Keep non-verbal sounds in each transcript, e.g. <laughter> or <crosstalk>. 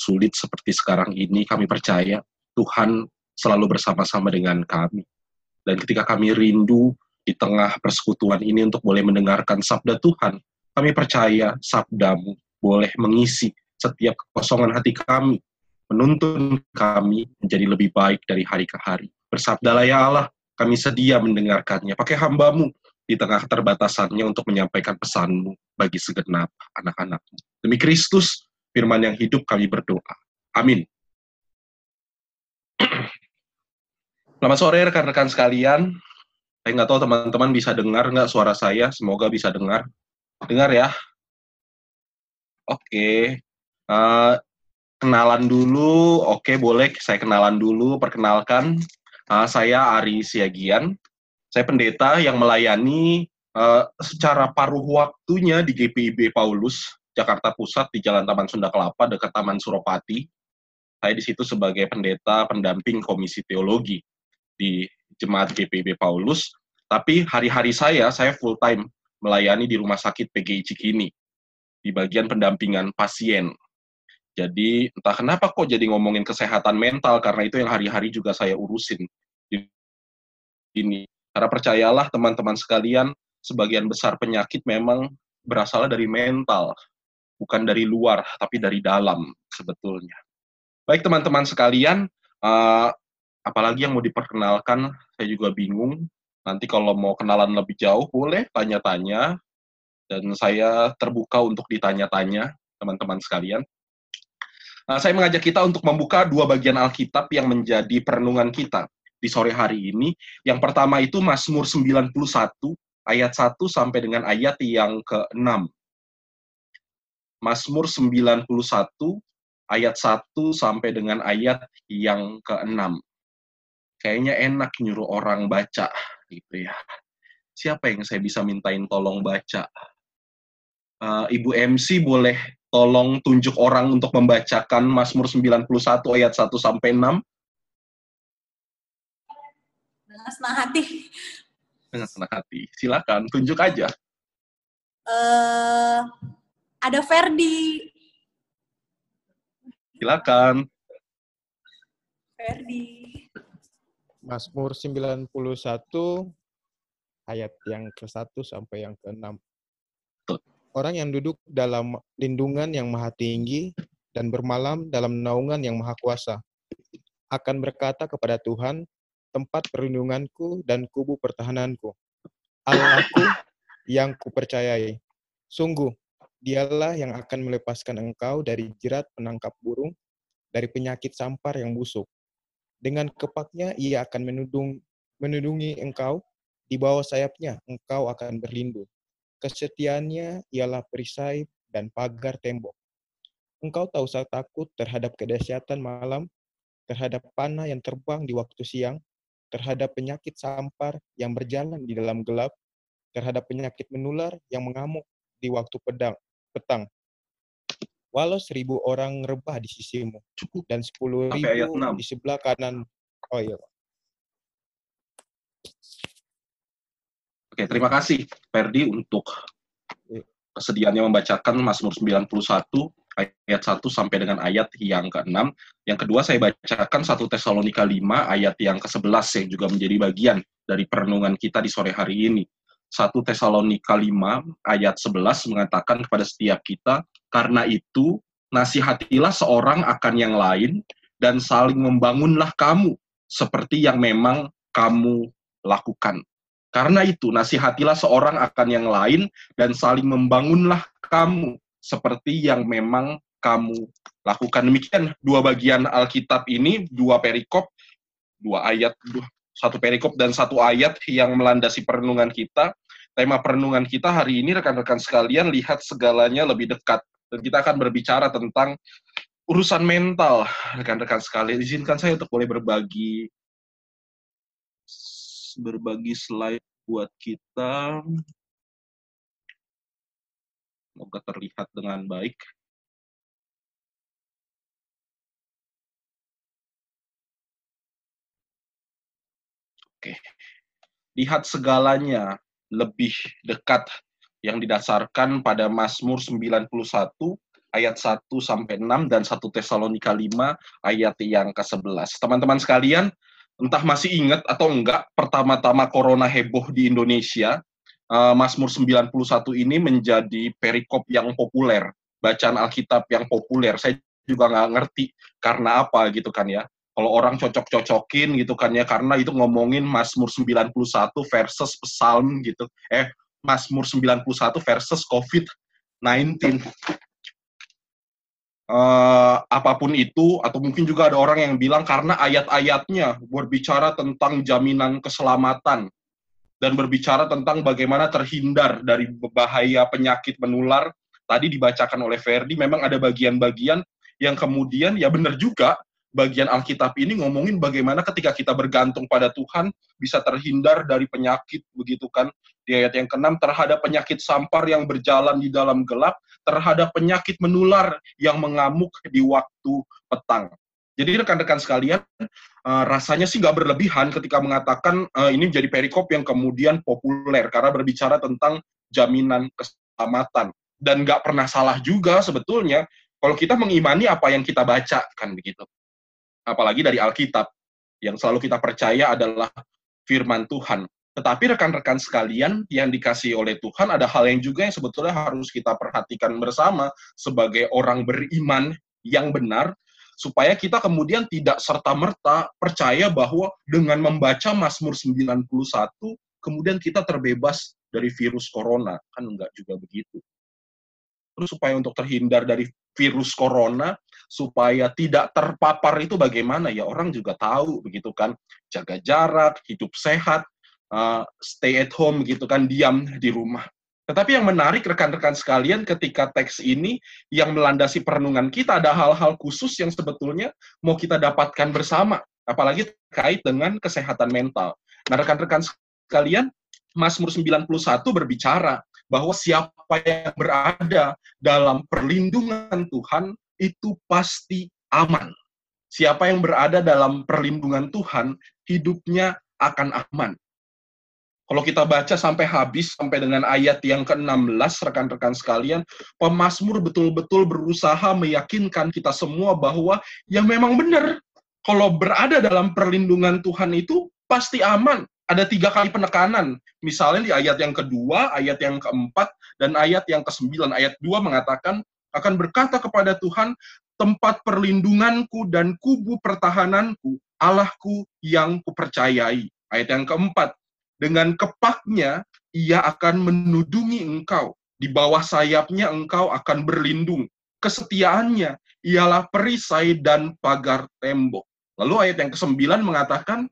saat-saat sulit seperti sekarang ini, kami percaya Tuhan selalu bersama-sama dengan kami. Dan ketika kami rindu di tengah persekutuan ini untuk boleh mendengarkan sabda Tuhan, kami percaya sabdamu boleh mengisi setiap kekosongan hati kami, menuntun kami menjadi lebih baik dari hari ke hari. Bersabdalah ya Allah, kami sedia mendengarkannya. Pakai hambamu di tengah keterbatasannya untuk menyampaikan pesanmu bagi segenap anak-anakmu. Demi Kristus, firman yang hidup kami berdoa. Amin. Selamat sore rekan-rekan sekalian. Saya nggak tahu teman-teman bisa dengar nggak suara saya. Semoga bisa dengar. Dengar ya. Oke. Uh, kenalan dulu. Oke, boleh saya kenalan dulu. Perkenalkan, uh, saya Ari Siagian. Saya pendeta yang melayani uh, secara paruh waktunya di GPIB Paulus, Jakarta Pusat di Jalan Taman Sunda Kelapa dekat Taman Suropati. Saya di situ sebagai pendeta pendamping Komisi Teologi di Jemaat GPIB Paulus. Tapi hari-hari saya, saya full time melayani di Rumah Sakit PGI Cikini, di bagian pendampingan pasien. Jadi entah kenapa kok jadi ngomongin kesehatan mental, karena itu yang hari-hari juga saya urusin ini. Karena percayalah teman-teman sekalian, sebagian besar penyakit memang berasal dari mental, bukan dari luar, tapi dari dalam sebetulnya. Baik teman-teman sekalian, uh, apalagi yang mau diperkenalkan, saya juga bingung. Nanti kalau mau kenalan lebih jauh, boleh tanya-tanya. Dan saya terbuka untuk ditanya-tanya, teman-teman sekalian. Nah, saya mengajak kita untuk membuka dua bagian Alkitab yang menjadi perenungan kita di sore hari ini. Yang pertama itu Mazmur 91 ayat 1 sampai dengan ayat yang ke-6. Mazmur 91 ayat 1 sampai dengan ayat yang ke-6 kayaknya enak nyuruh orang baca gitu ya. Siapa yang saya bisa mintain tolong baca? Uh, Ibu MC boleh tolong tunjuk orang untuk membacakan Mazmur 91 ayat 1 sampai 6? Dengan senang hati. Dengan senang hati. Silakan, tunjuk aja. Uh, ada Ferdi. Silakan. Ferdi. Mazmur 91 ayat yang ke-1 sampai yang ke-6. Orang yang duduk dalam lindungan yang maha tinggi dan bermalam dalam naungan yang maha kuasa akan berkata kepada Tuhan, tempat perlindunganku dan kubu pertahananku. Allahku yang kupercayai. Sungguh, dialah yang akan melepaskan engkau dari jerat penangkap burung, dari penyakit sampar yang busuk. Dengan kepaknya ia akan menudung, menudungi engkau, di bawah sayapnya engkau akan berlindung. Kesetiaannya ialah perisai dan pagar tembok. Engkau tak usah takut terhadap kedahsyatan malam, terhadap panah yang terbang di waktu siang, terhadap penyakit sampar yang berjalan di dalam gelap, terhadap penyakit menular yang mengamuk di waktu pedang, petang walau seribu orang rebah di sisimu Cukup. dan sepuluh ribu di sebelah kanan. Oh iya. Oke, terima kasih Ferdi untuk iya. kesediaannya membacakan Mazmur 91 ayat 1 sampai dengan ayat yang ke-6. Yang kedua saya bacakan 1 Tesalonika 5 ayat yang ke-11 yang juga menjadi bagian dari perenungan kita di sore hari ini. 1 Tesalonika 5 ayat 11 mengatakan kepada setiap kita, karena itu nasihatilah seorang akan yang lain dan saling membangunlah kamu seperti yang memang kamu lakukan. Karena itu nasihatilah seorang akan yang lain dan saling membangunlah kamu seperti yang memang kamu lakukan. Demikian dua bagian Alkitab ini, dua perikop, dua ayat, dua, satu perikop dan satu ayat yang melandasi perenungan kita. Tema perenungan kita hari ini rekan-rekan sekalian lihat segalanya lebih dekat dan kita akan berbicara tentang urusan mental rekan-rekan sekalian. Izinkan saya untuk boleh berbagi berbagi slide buat kita. Semoga terlihat dengan baik. Oke. Lihat segalanya lebih dekat yang didasarkan pada Mazmur 91 ayat 1 sampai 6 dan 1 Tesalonika 5 ayat yang ke-11. Teman-teman sekalian, entah masih ingat atau enggak pertama-tama corona heboh di Indonesia, uh, Mazmur 91 ini menjadi perikop yang populer, bacaan Alkitab yang populer. Saya juga nggak ngerti karena apa gitu kan ya. Kalau orang cocok-cocokin gitu kan ya, karena itu ngomongin Mazmur 91 versus Psalm gitu. Eh, Mazmur 91 versus COVID-19. Uh, apa pun itu, atau mungkin juga ada orang yang bilang karena ayat-ayatnya berbicara tentang jaminan keselamatan, dan berbicara tentang bagaimana terhindar dari bahaya penyakit menular. Tadi dibacakan oleh Ferdi, memang ada bagian-bagian yang kemudian ya benar juga bagian Alkitab ini ngomongin bagaimana ketika kita bergantung pada Tuhan bisa terhindar dari penyakit begitu kan? Di ayat yang keenam terhadap penyakit sampar yang berjalan di dalam gelap terhadap penyakit menular yang mengamuk di waktu petang. Jadi rekan-rekan sekalian, uh, rasanya sih nggak berlebihan ketika mengatakan uh, ini menjadi perikop yang kemudian populer karena berbicara tentang jaminan keselamatan. Dan nggak pernah salah juga sebetulnya kalau kita mengimani apa yang kita baca kan begitu. Apalagi dari Alkitab yang selalu kita percaya adalah firman Tuhan. Tetapi rekan-rekan sekalian yang dikasih oleh Tuhan ada hal yang juga yang sebetulnya harus kita perhatikan bersama sebagai orang beriman yang benar supaya kita kemudian tidak serta-merta percaya bahwa dengan membaca Mazmur 91 kemudian kita terbebas dari virus corona. Kan enggak juga begitu. Terus supaya untuk terhindar dari virus corona, supaya tidak terpapar itu bagaimana ya orang juga tahu begitu kan. Jaga jarak, hidup sehat, uh, stay at home gitu kan, diam di rumah. Tetapi yang menarik rekan-rekan sekalian ketika teks ini yang melandasi perenungan kita ada hal-hal khusus yang sebetulnya mau kita dapatkan bersama, apalagi terkait dengan kesehatan mental. Nah, rekan-rekan sekalian, Mazmur 91 berbicara bahwa siapa yang berada dalam perlindungan Tuhan itu pasti aman. Siapa yang berada dalam perlindungan Tuhan, hidupnya akan aman. Kalau kita baca sampai habis, sampai dengan ayat yang ke-16, rekan-rekan sekalian, pemazmur betul-betul berusaha meyakinkan kita semua bahwa yang memang benar, kalau berada dalam perlindungan Tuhan itu pasti aman. Ada tiga kali penekanan. Misalnya di ayat yang kedua, ayat yang keempat, dan ayat yang kesembilan. Ayat dua mengatakan, akan berkata kepada Tuhan, tempat perlindunganku dan kubu pertahananku, Allahku yang kupercayai. Ayat yang keempat, dengan kepaknya ia akan menudungi engkau. Di bawah sayapnya engkau akan berlindung. Kesetiaannya ialah perisai dan pagar tembok. Lalu ayat yang ke-9 mengatakan,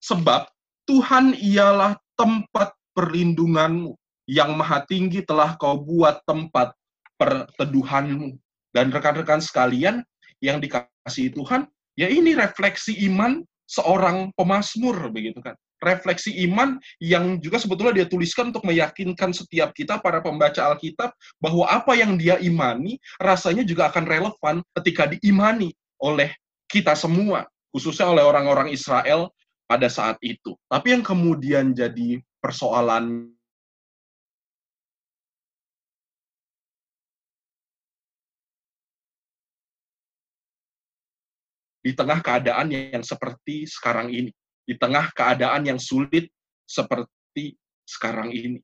Sebab Tuhan ialah tempat perlindunganmu, yang maha tinggi telah kau buat tempat perteduhanmu. Dan rekan-rekan sekalian yang dikasih Tuhan, ya ini refleksi iman seorang pemasmur begitu kan refleksi iman yang juga sebetulnya dia tuliskan untuk meyakinkan setiap kita para pembaca Alkitab bahwa apa yang dia imani rasanya juga akan relevan ketika diimani oleh kita semua, khususnya oleh orang-orang Israel pada saat itu. Tapi yang kemudian jadi persoalan di tengah keadaan yang seperti sekarang ini di tengah keadaan yang sulit seperti sekarang ini.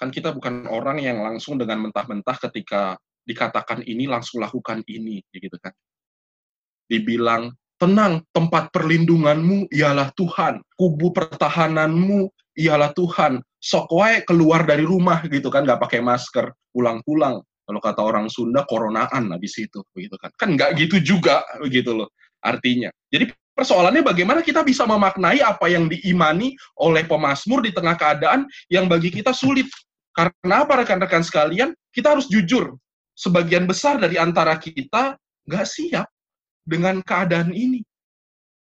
Kan kita bukan orang yang langsung dengan mentah-mentah ketika dikatakan ini langsung lakukan ini, gitu kan. Dibilang, tenang, tempat perlindunganmu ialah Tuhan, kubu pertahananmu ialah Tuhan, sok wae keluar dari rumah gitu kan, nggak pakai masker, pulang-pulang. Kalau kata orang Sunda, koronaan habis itu, begitu kan. Kan nggak gitu juga, begitu loh artinya. Jadi Persoalannya bagaimana kita bisa memaknai apa yang diimani oleh pemazmur di tengah keadaan yang bagi kita sulit. Karena apa rekan-rekan sekalian? Kita harus jujur. Sebagian besar dari antara kita nggak siap dengan keadaan ini.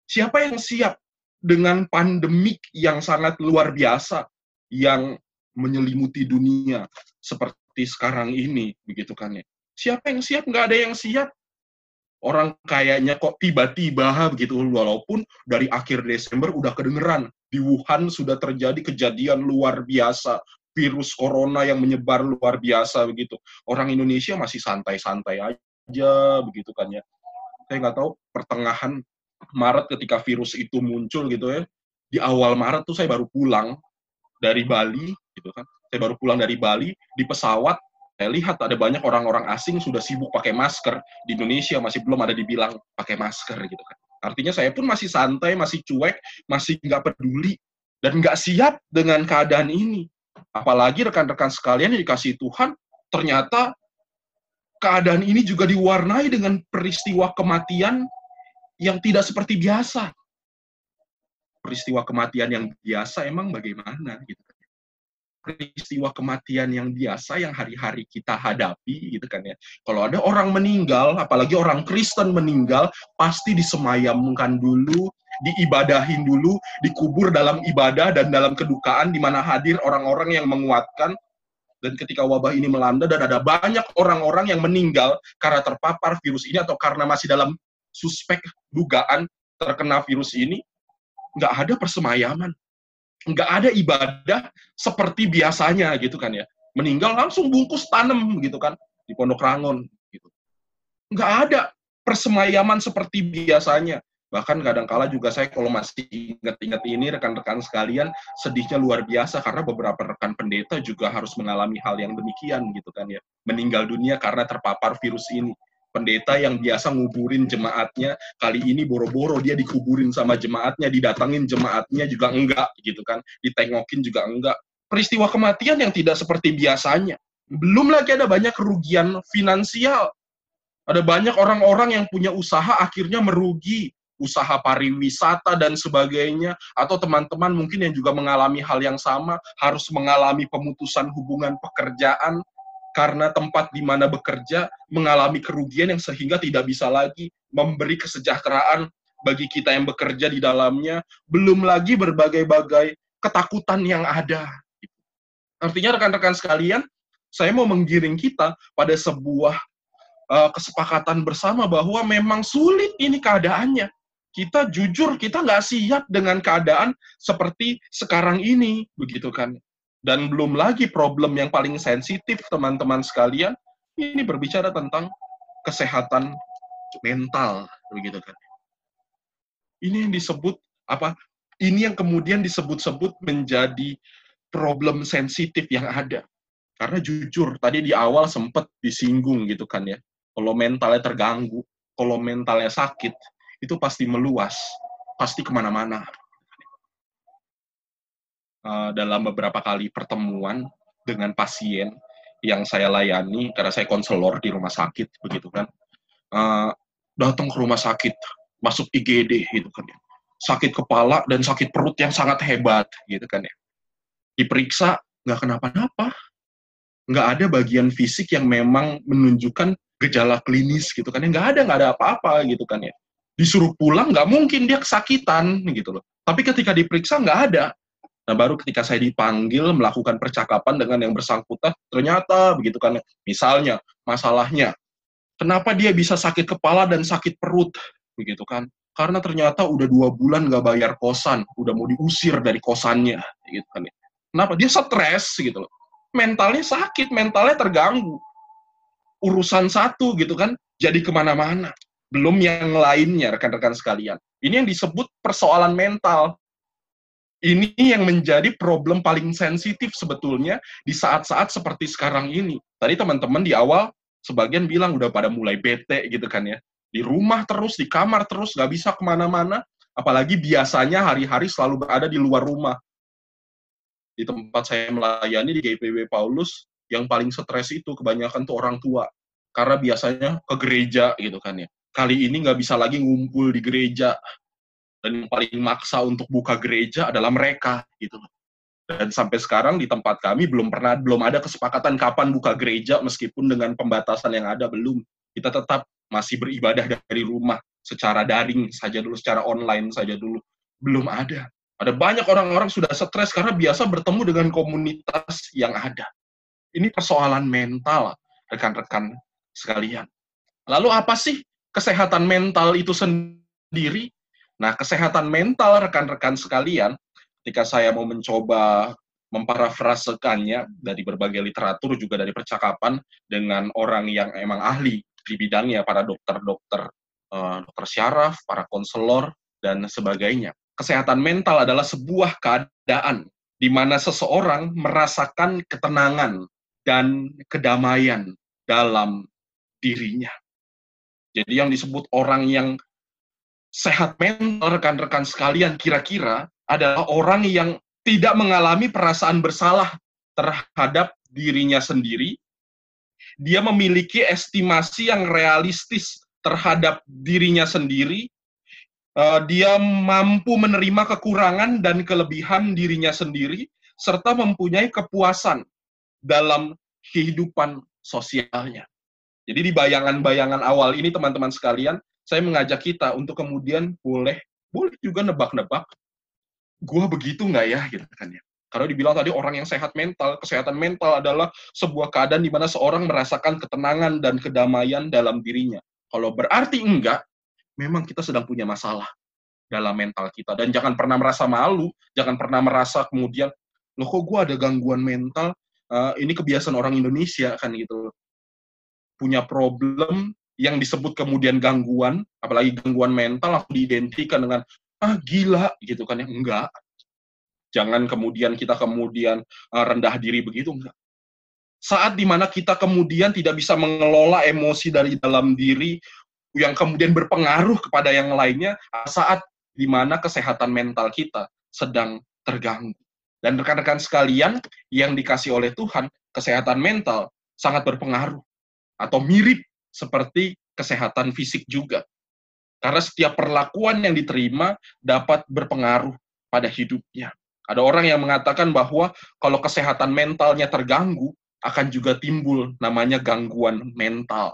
Siapa yang siap dengan pandemik yang sangat luar biasa yang menyelimuti dunia seperti sekarang ini, begitu kan ya? Siapa yang siap? Nggak ada yang siap orang kayaknya kok tiba-tiba begitu walaupun dari akhir Desember udah kedengeran di Wuhan sudah terjadi kejadian luar biasa virus corona yang menyebar luar biasa begitu. Orang Indonesia masih santai-santai aja begitu kan ya. Saya nggak tahu pertengahan Maret ketika virus itu muncul gitu ya. Di awal Maret tuh saya baru pulang dari Bali gitu kan. Saya baru pulang dari Bali di pesawat saya lihat ada banyak orang-orang asing sudah sibuk pakai masker di Indonesia masih belum ada dibilang pakai masker gitu kan. Artinya saya pun masih santai, masih cuek, masih nggak peduli dan nggak siap dengan keadaan ini. Apalagi rekan-rekan sekalian yang dikasih Tuhan, ternyata keadaan ini juga diwarnai dengan peristiwa kematian yang tidak seperti biasa. Peristiwa kematian yang biasa emang bagaimana gitu peristiwa kematian yang biasa yang hari-hari kita hadapi gitu kan ya. Kalau ada orang meninggal, apalagi orang Kristen meninggal, pasti disemayamkan dulu, diibadahin dulu, dikubur dalam ibadah dan dalam kedukaan di mana hadir orang-orang yang menguatkan dan ketika wabah ini melanda dan ada banyak orang-orang yang meninggal karena terpapar virus ini atau karena masih dalam suspek dugaan terkena virus ini, nggak ada persemayaman nggak ada ibadah seperti biasanya gitu kan ya. Meninggal langsung bungkus tanam gitu kan di Pondok Rangon gitu. Nggak ada persemayaman seperti biasanya. Bahkan kadang-kala juga saya kalau masih ingat-ingat ini rekan-rekan sekalian sedihnya luar biasa karena beberapa rekan pendeta juga harus mengalami hal yang demikian gitu kan ya. Meninggal dunia karena terpapar virus ini pendeta yang biasa nguburin jemaatnya kali ini boro-boro dia dikuburin sama jemaatnya didatangin jemaatnya juga enggak gitu kan. Ditengokin juga enggak. Peristiwa kematian yang tidak seperti biasanya. Belum lagi ada banyak kerugian finansial. Ada banyak orang-orang yang punya usaha akhirnya merugi. Usaha pariwisata dan sebagainya. Atau teman-teman mungkin yang juga mengalami hal yang sama harus mengalami pemutusan hubungan pekerjaan karena tempat di mana bekerja mengalami kerugian yang sehingga tidak bisa lagi memberi kesejahteraan bagi kita yang bekerja di dalamnya, belum lagi berbagai-bagai ketakutan yang ada. Artinya rekan-rekan sekalian, saya mau menggiring kita pada sebuah uh, kesepakatan bersama bahwa memang sulit ini keadaannya. Kita jujur, kita nggak siap dengan keadaan seperti sekarang ini, begitu kan? Dan belum lagi problem yang paling sensitif teman-teman sekalian, ini berbicara tentang kesehatan mental, begitu kan. Ini yang disebut apa? Ini yang kemudian disebut-sebut menjadi problem sensitif yang ada. Karena jujur, tadi di awal sempat disinggung gitu kan ya. Kalau mentalnya terganggu, kalau mentalnya sakit, itu pasti meluas, pasti ke mana-mana. Eh, dalam beberapa kali pertemuan dengan pasien yang saya layani karena saya konselor di rumah sakit begitu kan. Uh, datang ke rumah sakit masuk IGD gitu kan ya. Sakit kepala dan sakit perut yang sangat hebat gitu kan ya. Diperiksa nggak kenapa-napa. Nggak ada bagian fisik yang memang menunjukkan gejala klinis gitu kan ya. Nggak ada nggak ada apa-apa gitu kan ya. Disuruh pulang nggak mungkin dia kesakitan gitu loh. Tapi ketika diperiksa nggak ada Nah, baru ketika saya dipanggil melakukan percakapan dengan yang bersangkutan, ternyata begitu kan, misalnya masalahnya, kenapa dia bisa sakit kepala dan sakit perut, begitu kan? Karena ternyata udah dua bulan nggak bayar kosan, udah mau diusir dari kosannya, gitu kan? Kenapa? Dia stres, gitu loh. Mentalnya sakit, mentalnya terganggu. Urusan satu, gitu kan, jadi ke mana-mana. Belum yang lainnya, rekan-rekan sekalian. Ini yang disebut persoalan mental ini yang menjadi problem paling sensitif sebetulnya di saat-saat seperti sekarang ini. Tadi teman-teman di awal sebagian bilang udah pada mulai bete gitu kan ya. Di rumah terus, di kamar terus, nggak bisa ke mana-mana. Apalagi biasanya hari-hari selalu berada di luar rumah. Di tempat saya melayani di GPW Paulus, yang paling stres itu kebanyakan tuh orang tua. Karena biasanya ke gereja gitu kan ya. Kali ini nggak bisa lagi ngumpul di gereja dan yang paling maksa untuk buka gereja adalah mereka gitu dan sampai sekarang di tempat kami belum pernah belum ada kesepakatan kapan buka gereja meskipun dengan pembatasan yang ada belum. Kita tetap masih beribadah dari rumah secara daring saja dulu secara online saja dulu. Belum ada. Ada banyak orang-orang sudah stres karena biasa bertemu dengan komunitas yang ada. Ini persoalan mental rekan-rekan sekalian. Lalu apa sih kesehatan mental itu sendiri Nah, kesehatan mental rekan-rekan sekalian, ketika saya mau mencoba memparafrasekannya dari berbagai literatur juga dari percakapan dengan orang yang emang ahli di bidangnya para dokter-dokter uh, dokter syaraf, para konselor dan sebagainya. Kesehatan mental adalah sebuah keadaan di mana seseorang merasakan ketenangan dan kedamaian dalam dirinya. Jadi yang disebut orang yang sehat mental rekan-rekan sekalian kira-kira adalah orang yang tidak mengalami perasaan bersalah terhadap dirinya sendiri. Dia memiliki estimasi yang realistis terhadap dirinya sendiri. Uh, dia mampu menerima kekurangan dan kelebihan dirinya sendiri, serta mempunyai kepuasan dalam kehidupan sosialnya. Jadi di bayangan-bayangan awal ini teman-teman sekalian, saya mengajak kita untuk kemudian boleh boleh juga nebak-nebak gue begitu nggak ya? Gitu kan ya. Karena dibilang tadi orang yang sehat mental kesehatan mental adalah sebuah keadaan di mana seorang merasakan ketenangan dan kedamaian dalam dirinya. Kalau berarti enggak memang kita sedang punya masalah dalam mental kita. Dan jangan pernah merasa malu jangan pernah merasa kemudian loh kok gue ada gangguan mental? Uh, ini kebiasaan orang Indonesia kan gitu. Punya problem yang disebut kemudian gangguan apalagi gangguan mental langsung diidentikan dengan ah gila gitu kan ya. Enggak. Jangan kemudian kita kemudian uh, rendah diri begitu enggak. Saat di mana kita kemudian tidak bisa mengelola emosi dari dalam diri yang kemudian berpengaruh kepada yang lainnya saat di mana kesehatan mental kita sedang terganggu. Dan rekan-rekan sekalian yang dikasih oleh Tuhan kesehatan mental sangat berpengaruh atau mirip seperti kesehatan fisik juga karena setiap perlakuan yang diterima dapat berpengaruh pada hidupnya. Ada orang yang mengatakan bahwa kalau kesehatan mentalnya terganggu, akan juga timbul namanya gangguan mental.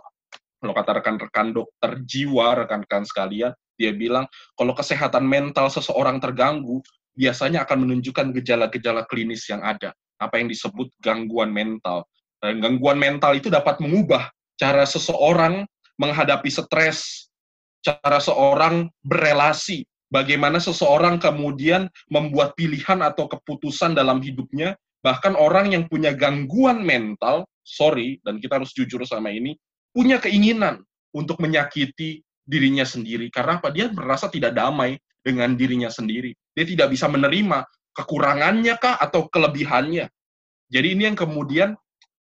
Kalau kata rekan-rekan dokter jiwa, rekan-rekan sekalian, dia bilang kalau kesehatan mental seseorang terganggu, biasanya akan menunjukkan gejala-gejala klinis yang ada, apa yang disebut gangguan mental. Dan gangguan mental itu dapat mengubah cara seseorang menghadapi stres, cara seorang berelasi, bagaimana seseorang kemudian membuat pilihan atau keputusan dalam hidupnya, bahkan orang yang punya gangguan mental, sorry, dan kita harus jujur sama ini, punya keinginan untuk menyakiti dirinya sendiri. Karena apa? Dia merasa tidak damai dengan dirinya sendiri. Dia tidak bisa menerima kekurangannya kah atau kelebihannya. Jadi ini yang kemudian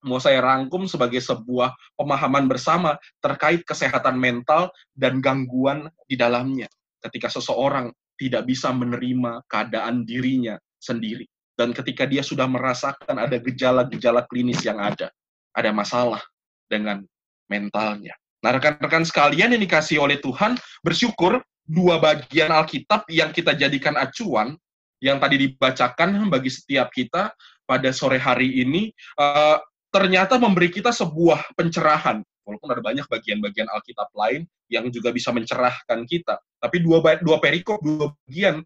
mau saya rangkum sebagai sebuah pemahaman bersama terkait kesehatan mental dan gangguan di dalamnya. Ketika seseorang tidak bisa menerima keadaan dirinya sendiri. Dan ketika dia sudah merasakan ada gejala-gejala klinis yang ada, ada masalah dengan mentalnya. Nah, rekan-rekan sekalian yang dikasih oleh Tuhan, bersyukur dua bagian Alkitab yang kita jadikan acuan, yang tadi dibacakan bagi setiap kita pada sore hari ini, uh, ternyata memberi kita sebuah pencerahan. Walaupun ada banyak bagian-bagian Alkitab lain yang juga bisa mencerahkan kita. Tapi dua, dua perikop, dua bagian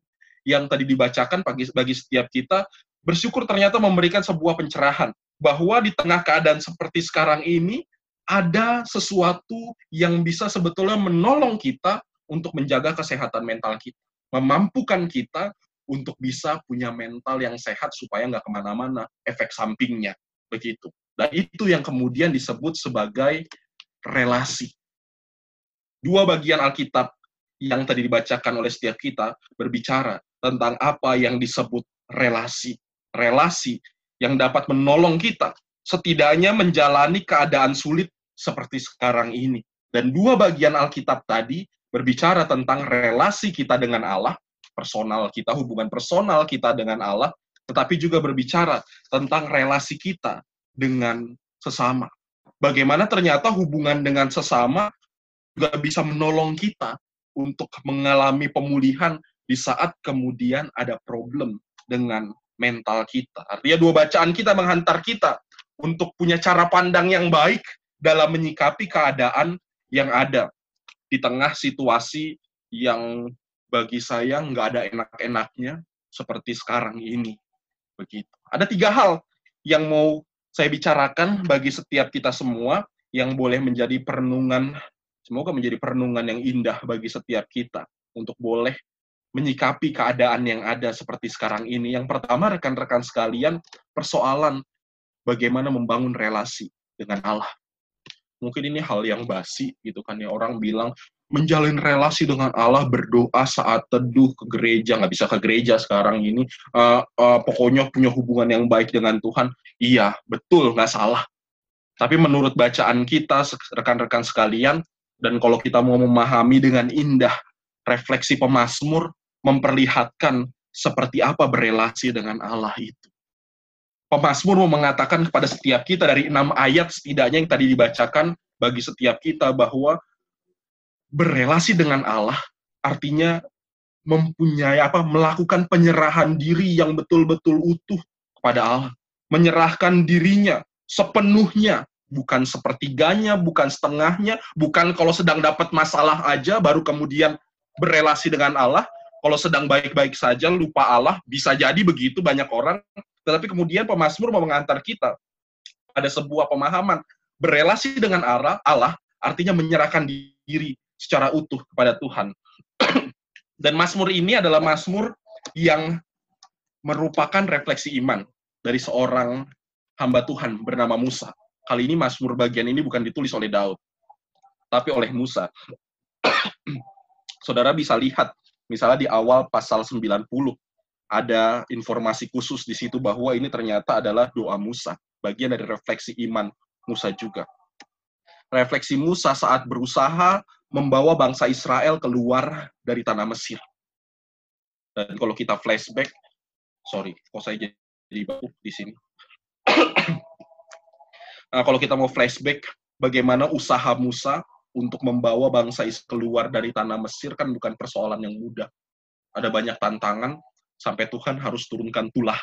yang tadi dibacakan bagi, bagi setiap kita, bersyukur ternyata memberikan sebuah pencerahan. Bahwa di tengah keadaan seperti sekarang ini, ada sesuatu yang bisa sebetulnya menolong kita untuk menjaga kesehatan mental kita. Memampukan kita untuk bisa punya mental yang sehat supaya nggak ke mana-mana efek sampingnya. Begitu. Dan itu yang kemudian disebut sebagai relasi. Dua bagian Alkitab yang tadi dibacakan oleh setiap kita berbicara tentang apa yang disebut relasi. Relasi yang dapat menolong kita setidaknya menjalani keadaan sulit seperti sekarang ini. Dan dua bagian Alkitab tadi berbicara tentang relasi kita dengan Allah, personal kita, hubungan personal kita dengan Allah, tetapi juga berbicara tentang relasi kita dengan sesama. Bagaimana ternyata hubungan dengan sesama juga bisa menolong kita untuk mengalami pemulihan di saat kemudian ada problem dengan mental kita. Artinya dua bacaan kita menghantar kita untuk punya cara pandang yang baik dalam menyikapi keadaan yang ada di tengah situasi yang bagi saya nggak ada enak-enaknya seperti sekarang ini. Begitu. Ada tiga hal yang mau saya bicarakan bagi setiap kita semua yang boleh menjadi perenungan, semoga menjadi perenungan yang indah bagi setiap kita untuk boleh menyikapi keadaan yang ada seperti sekarang ini. Yang pertama, rekan-rekan sekalian, persoalan bagaimana membangun relasi dengan Allah. Mungkin ini hal yang basi gitu kan ya orang bilang menjalin relasi dengan Allah berdoa saat teduh ke gereja. Nggak bisa ke gereja sekarang ini. Uh, uh, pokoknya punya hubungan yang baik dengan Tuhan. Iya betul nggak salah. Tapi menurut bacaan kita rekan-rekan sekalian dan kalau kita mau memahami dengan indah refleksi pemazmur memperlihatkan seperti apa berelasi dengan Allah itu. Pemazmur mau mengatakan kepada setiap kita dari enam ayat setidaknya yang tadi dibacakan bagi setiap kita bahwa berelasi dengan Allah artinya mempunyai apa melakukan penyerahan diri yang betul-betul utuh kepada Allah, menyerahkan dirinya sepenuhnya, bukan sepertiganya, bukan setengahnya, bukan kalau sedang dapat masalah aja baru kemudian berelasi dengan Allah, kalau sedang baik-baik saja lupa Allah, bisa jadi begitu banyak orang, tetapi kemudian pemazmur mau mengantar kita pada sebuah pemahaman. Berelasi dengan Allah, Allah artinya menyerahkan diri secara utuh kepada Tuhan. <clears throat> Dan Mazmur ini adalah Mazmur yang merupakan refleksi iman dari seorang hamba Tuhan bernama Musa. Kali ini Mazmur bagian ini bukan ditulis oleh Daud, tapi oleh Musa. <clears throat> Saudara bisa lihat Misalnya di awal pasal 90 ada informasi khusus di situ bahwa ini ternyata adalah doa Musa, bagian dari refleksi iman Musa juga. Refleksi Musa saat berusaha membawa bangsa Israel keluar dari tanah Mesir. Dan kalau kita flashback, sorry, kok saya jadi batuk di sini. <clears throat> nah, kalau kita mau flashback, bagaimana usaha Musa untuk membawa bangsa Israel keluar dari tanah Mesir kan bukan persoalan yang mudah. Ada banyak tantangan sampai Tuhan harus turunkan tulah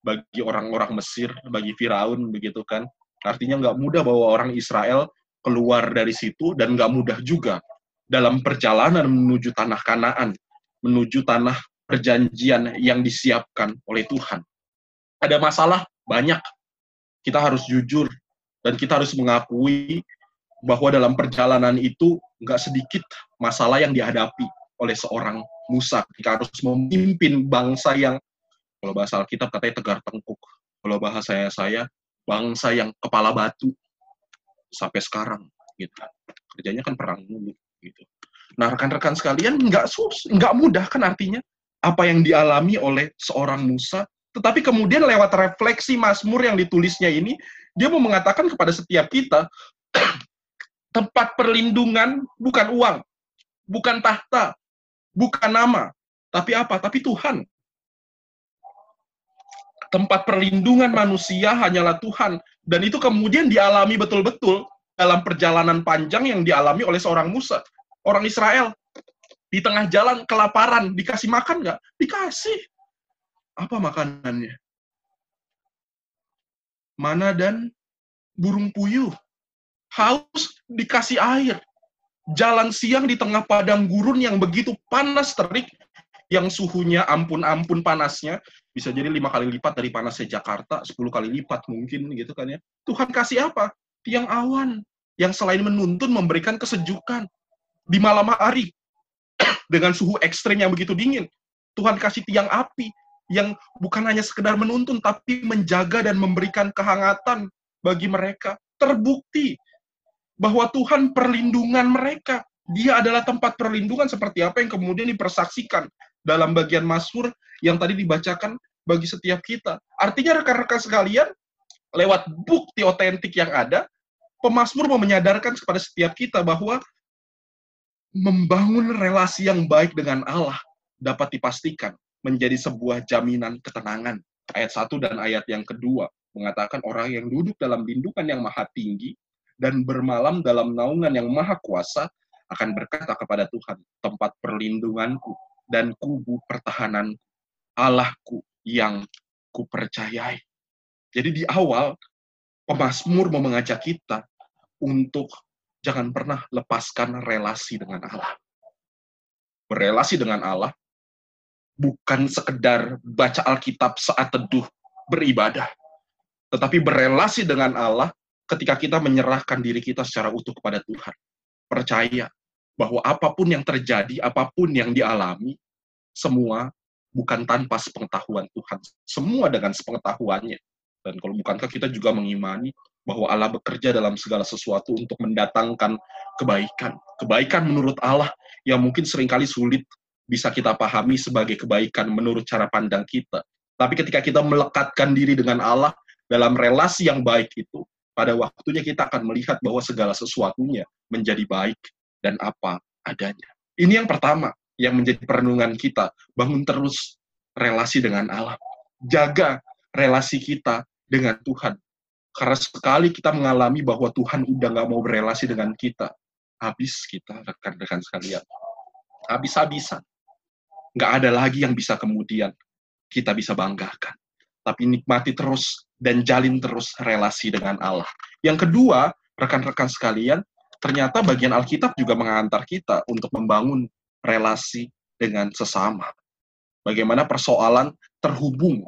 bagi orang-orang Mesir, bagi Firaun begitu kan. Artinya nggak mudah bahwa orang Israel keluar dari situ dan nggak mudah juga dalam perjalanan menuju tanah Kanaan, menuju tanah perjanjian yang disiapkan oleh Tuhan. Ada masalah banyak. Kita harus jujur dan kita harus mengakui bahwa dalam perjalanan itu nggak sedikit masalah yang dihadapi oleh seorang Musa ketika harus memimpin bangsa yang kalau bahasa Alkitab katanya tegar tengkuk. Kalau bahasa saya, saya bangsa yang kepala batu sampai sekarang gitu. Kerjanya kan perang dulu gitu. Nah, rekan-rekan sekalian nggak sus, nggak mudah kan artinya apa yang dialami oleh seorang Musa, tetapi kemudian lewat refleksi Mazmur yang ditulisnya ini, dia mau mengatakan kepada setiap kita <clears throat> tempat perlindungan bukan uang, bukan tahta, bukan nama, tapi apa? Tapi Tuhan. Tempat perlindungan manusia hanyalah Tuhan. Dan itu kemudian dialami betul-betul dalam perjalanan panjang yang dialami oleh seorang Musa. Orang Israel. Di tengah jalan kelaparan. Dikasih makan nggak? Dikasih. Apa makanannya? Mana dan burung puyuh haus dikasih air. Jalan siang di tengah padang gurun yang begitu panas terik, yang suhunya ampun-ampun panasnya, bisa jadi lima kali lipat dari panasnya Jakarta, sepuluh kali lipat mungkin gitu kan ya. Tuhan kasih apa? Tiang awan yang selain menuntun memberikan kesejukan di malam hari <clears throat> dengan suhu ekstrim yang begitu dingin. Tuhan kasih tiang api yang bukan hanya sekedar menuntun tapi menjaga dan memberikan kehangatan bagi mereka. Terbukti bahwa Tuhan perlindungan mereka. Dia adalah tempat perlindungan seperti apa yang kemudian dipersaksikan dalam bagian Mazmur yang tadi dibacakan bagi setiap kita. Artinya rekan-rekan sekalian, lewat bukti otentik yang ada, pemazmur mau menyadarkan kepada setiap kita bahwa membangun relasi yang baik dengan Allah dapat dipastikan menjadi sebuah jaminan ketenangan. Ayat satu dan ayat yang kedua mengatakan orang yang duduk dalam lindungan yang maha tinggi dan bermalam dalam naungan yang maha kuasa akan berkata kepada Tuhan, tempat perlindunganku dan kubu pertahanan Allahku yang kupercayai. Jadi di awal, pemazmur mau mengajak kita untuk jangan pernah lepaskan relasi dengan Allah. Berelasi dengan Allah bukan sekedar baca Alkitab saat teduh beribadah, tetapi berelasi dengan Allah ketika kita menyerahkan diri kita secara utuh kepada Tuhan. Percaya bahwa apa pun yang terjadi, apa pun yang dialami, semua bukan tanpa sepengetahuan Tuhan. Semua dengan sepengetahuannya. Dan kalau bukankah kita juga mengimani bahwa Allah bekerja dalam segala sesuatu untuk mendatangkan kebaikan. Kebaikan menurut Allah yang mungkin sering kali sulit bisa kita pahami sebagai kebaikan menurut cara pandang kita. Tapi ketika kita melekatkan diri dengan Allah dalam relasi yang baik itu, pada waktunya kita akan melihat bahwa segala sesuatunya menjadi baik dan apa adanya. Ini yang pertama yang menjadi perenungan kita. Bangun terus relasi dengan Allah. Jaga relasi kita dengan Tuhan. Karena sekali kita mengalami bahwa Tuhan udah nggak mau berelasi dengan kita, habis kita rekan-rekan sekalian. Habis-habisan. Nggak ada lagi yang bisa kemudian kita bisa banggakan. Tapi nikmati terus dan jalin terus relasi dengan Allah. Yang kedua, rekan-rekan sekalian, ternyata bagian Alkitab juga mengantar kita untuk membangun relasi dengan sesama. Bagaimana persoalan terhubung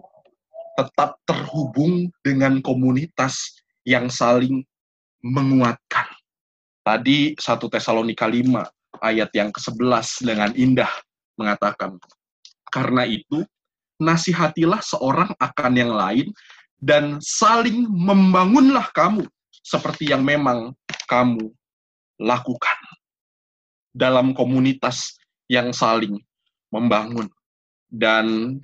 tetap terhubung dengan komunitas yang saling menguatkan. Tadi 1 Tesalonika 5 ayat yang ke-11 dengan indah mengatakan, karena itu nasihatilah seorang akan yang lain dan saling membangunlah kamu seperti yang memang kamu lakukan dalam komunitas yang saling membangun. Dan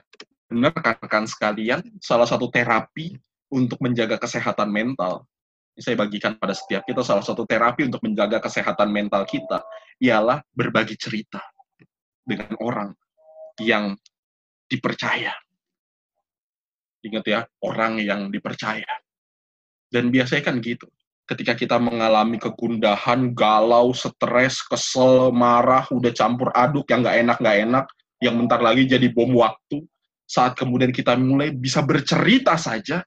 benar rekan-rekan sekalian, salah satu terapi untuk menjaga kesehatan mental, saya bagikan pada setiap kita salah satu terapi untuk menjaga kesehatan mental kita ialah berbagi cerita dengan orang yang dipercaya. Ingat ya, orang yang dipercaya. Dan biasanya kan gitu. Ketika kita mengalami kegundahan, galau, stres, kesel, marah, udah campur aduk yang nggak enak, nggak enak, yang bentar lagi jadi bom waktu, saat kemudian kita mulai bisa bercerita saja,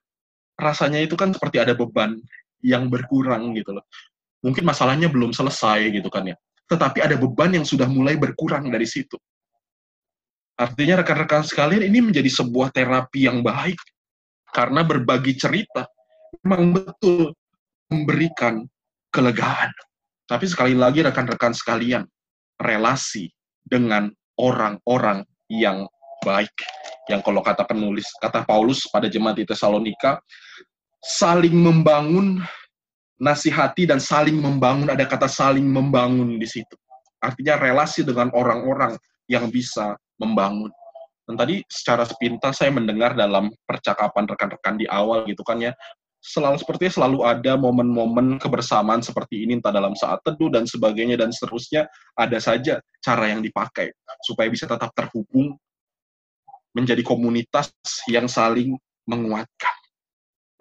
rasanya itu kan seperti ada beban yang berkurang gitu loh. Mungkin masalahnya belum selesai gitu kan ya. Tetapi ada beban yang sudah mulai berkurang dari situ. Artinya rekan-rekan sekalian ini menjadi sebuah terapi yang baik. Karena berbagi cerita memang betul memberikan kelegaan. Tapi sekali lagi rekan-rekan sekalian, relasi dengan orang-orang yang baik. Yang kalau kata penulis, kata Paulus pada jemaat di Tesalonika, saling membangun, nasihati dan saling membangun, ada kata saling membangun di situ. Artinya relasi dengan orang-orang yang bisa membangun. Dan tadi secara sepintas saya mendengar dalam percakapan rekan-rekan di awal gitu kan ya, selalu sepertinya selalu ada momen-momen kebersamaan seperti ini entah dalam saat teduh dan sebagainya dan seterusnya ada saja cara yang dipakai supaya bisa tetap terhubung menjadi komunitas yang saling menguatkan.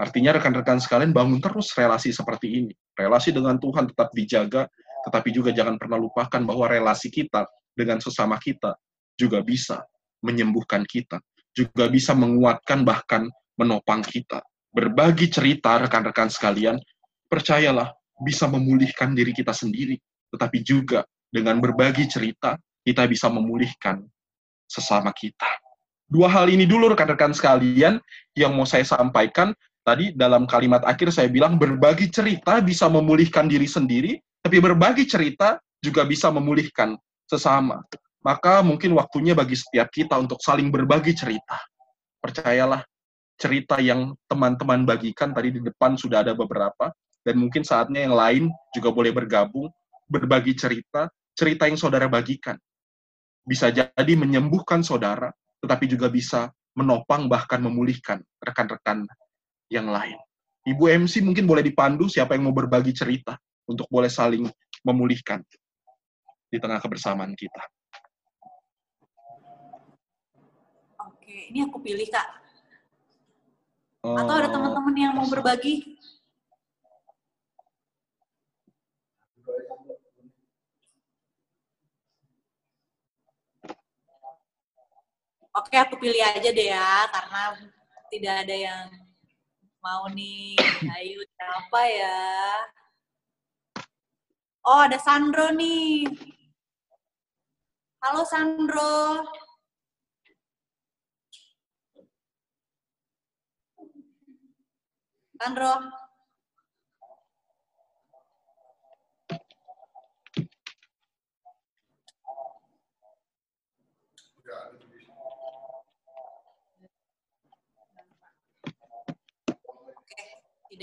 Artinya rekan-rekan sekalian bangun terus relasi seperti ini. Relasi dengan Tuhan tetap dijaga, tetapi juga jangan pernah lupakan bahwa relasi kita dengan sesama kita juga bisa menyembuhkan kita, juga bisa menguatkan bahkan menopang kita. Berbagi cerita rekan-rekan sekalian, percayalah bisa memulihkan diri kita sendiri, tetapi juga dengan berbagi cerita kita bisa memulihkan sesama kita. Dua hal ini dulu rekan-rekan sekalian yang mau saya sampaikan. Tadi dalam kalimat akhir saya bilang berbagi cerita bisa memulihkan diri sendiri, tapi berbagi cerita juga bisa memulihkan sesama. Maka mungkin waktunya bagi setiap kita untuk saling berbagi cerita. Percayalah, cerita yang teman-teman bagikan tadi di depan sudah ada beberapa, dan mungkin saatnya yang lain juga boleh bergabung, berbagi cerita, cerita yang saudara bagikan. Bisa jadi menyembuhkan saudara, tetapi juga bisa menopang bahkan memulihkan rekan-rekan yang lain. Ibu MC mungkin boleh dipandu siapa yang mau berbagi cerita untuk boleh saling memulihkan di tengah kebersamaan kita. Oke, ini aku pilih kak. Atau ada oh. teman-teman yang mau berbagi? Oke, aku pilih aja deh ya, karena tidak ada yang mau nih. Ayo, siapa ya? Oh, ada Sandro nih. Halo Sandro. Sandro.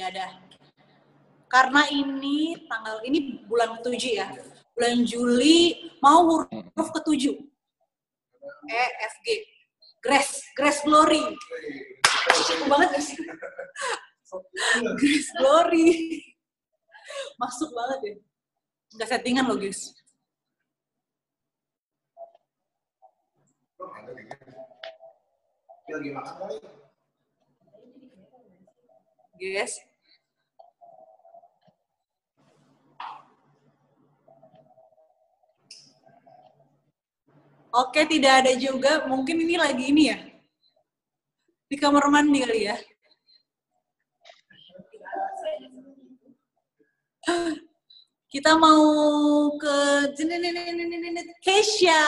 Ada. Karena ini tanggal ini bulan ketujuh ya. Bulan Juli mau huruf ketujuh. E F. Grace, Grace Glory. Cukup banget sih? <laughs> Grace Glory. Masuk banget ya. Nggak settingan loh, guys. lagi makan. Guys. Oke, tidak ada juga. Mungkin ini lagi ini ya. Di kamar mandi kali ya. Kita mau ke Keisha.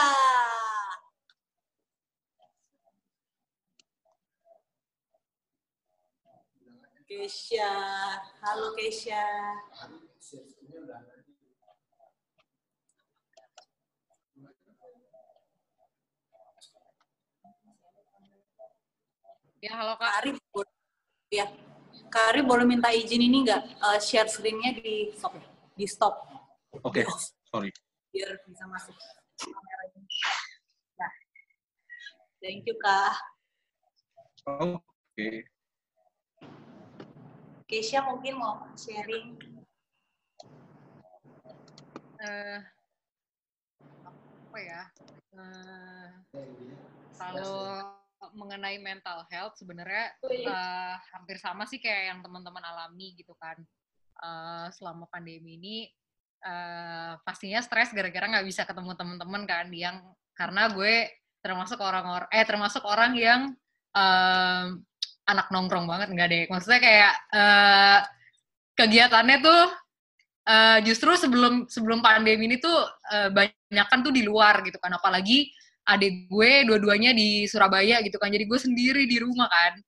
Keisha. Halo Keisha. Ya, halo Kak. Ari, ya. Kak Ari boleh minta izin ini nggak uh, share screen-nya di stop ya? Di stop. Oke, okay. sorry. Biar bisa masuk kameranya. Nah. Thank you, Kak. Oke. Okay. Keisha mungkin mau sharing. Uh, apa ya? Uh, kalau mengenai mental health sebenarnya uh, hampir sama sih kayak yang teman-teman alami gitu kan uh, selama pandemi ini uh, pastinya stres gara-gara nggak bisa ketemu teman-teman kan yang karena gue termasuk orang-orang eh termasuk orang yang uh, anak nongkrong banget nggak deh. Maksudnya kayak uh, kegiatannya tuh uh, justru sebelum sebelum pandemi ini tuh uh, banyak kan tuh di luar gitu kan. Apalagi adik gue dua-duanya di Surabaya gitu kan. Jadi gue sendiri di rumah kan.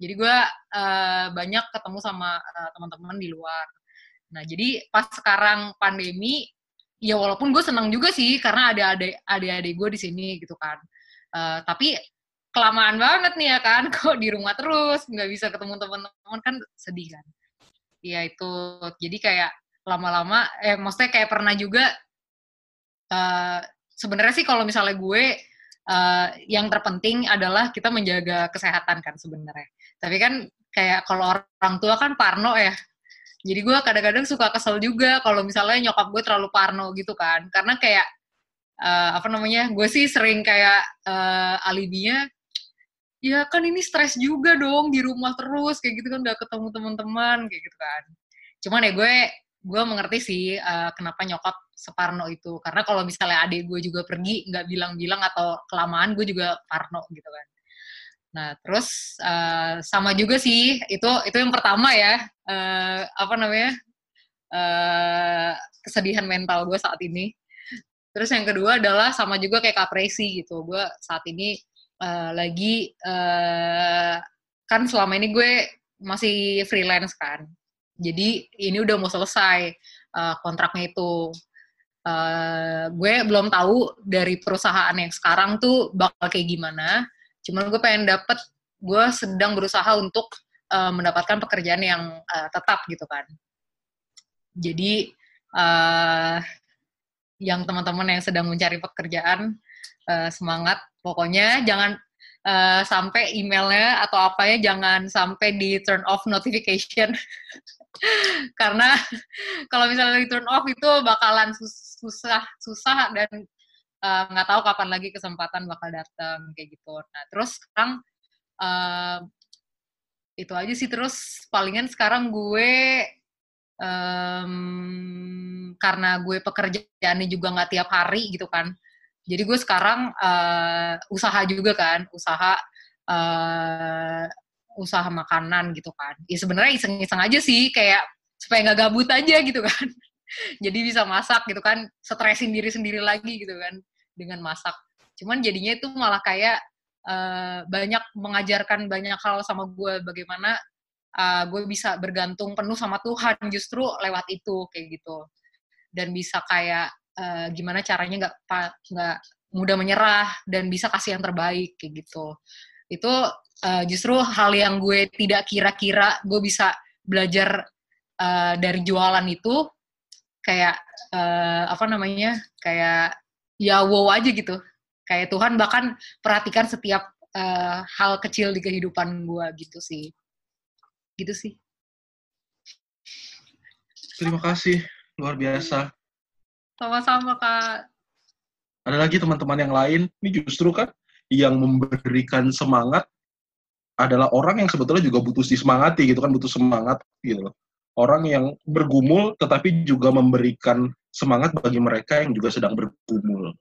Jadi gue uh, banyak ketemu sama uh, teman-teman di luar. Nah jadi pas sekarang pandemi ya walaupun gue senang juga sih karena ada adik adik gue di sini gitu kan. Uh, tapi kelamaan banget nih ya kan <laughs> kok di rumah terus nggak bisa ketemu teman-teman kan sedih kan? Ya itu. Jadi kayak lama-lama eh maksudnya kayak pernah juga uh, sebenarnya sih kalau misalnya gue uh, yang terpenting adalah kita menjaga kesehatan kan sebenarnya. Tapi kan kayak kalau orang tua kan parno ya. Jadi gue kadang-kadang suka kesel juga kalau misalnya nyokap gue terlalu parno gitu kan. Karena kayak uh, apa namanya gue sih sering kayak uh, alibinya ya kan ini stres juga dong di rumah terus kayak gitu kan gak ketemu teman-teman kayak gitu kan. Cuman ya gue gue mengerti sih uh, kenapa nyokap separno itu. Karena kalau misalnya adik gue juga pergi nggak bilang-bilang atau kelamaan gue juga parno gitu kan. Nah terus uh, sama juga sih itu itu yang pertama ya uh, apa namanya uh, kesedihan mental gue saat ini. Terus yang kedua adalah sama juga kayak kapresi gitu gue saat ini uh, lagi uh, kan selama ini gue masih freelance kan. Jadi ini udah mau selesai uh, kontraknya itu. Uh, gue belum tahu dari perusahaan yang sekarang tuh bakal kayak gimana. Cuman gue pengen dapet, gue sedang berusaha untuk uh, mendapatkan pekerjaan yang uh, tetap gitu kan. Jadi uh, yang teman-teman yang sedang mencari pekerjaan semangat pokoknya jangan uh, sampai emailnya atau apanya jangan sampai di turn off notification. <laughs> Karena kalau misalnya di turn off itu bakalan susah susah dan eh, nggak uh, tahu kapan lagi kesempatan bakal datang kayak gitu. Nah terus sekarang uh, itu aja sih. Terus palingan sekarang gue um, karena gue pekerjaannya juga nggak tiap hari gitu kan jadi gue sekarang uh, usaha juga kan, usaha uh, usaha makanan gitu kan. Ya sebenarnya iseng-iseng aja sih, kayak supaya nggak gabut aja gitu kan. <laughs> Jadi bisa masak gitu kan, stresin diri sendiri lagi gitu kan dengan masak. Cuman jadinya itu malah kayak uh, banyak mengajarkan banyak hal sama gue bagaimana uh, gue bisa bergantung penuh sama Tuhan justru lewat itu kayak gitu dan bisa kayak uh, gimana caranya nggak nggak mudah menyerah dan bisa kasih yang terbaik kayak gitu. Itu uh, justru hal yang gue tidak kira-kira gue bisa belajar uh, dari jualan itu kayak uh, apa namanya kayak ya wow aja gitu. Kayak Tuhan bahkan perhatikan setiap uh, hal kecil di kehidupan gue gitu sih. Gitu sih. Terima kasih luar biasa sama-sama kak. Ada lagi teman-teman yang lain? Ini justru kan yang memberikan semangat adalah orang yang sebetulnya juga butuh disemangati gitu kan butuh semangat gitu loh. Orang yang bergumul tetapi juga memberikan semangat bagi mereka yang juga sedang bergumul.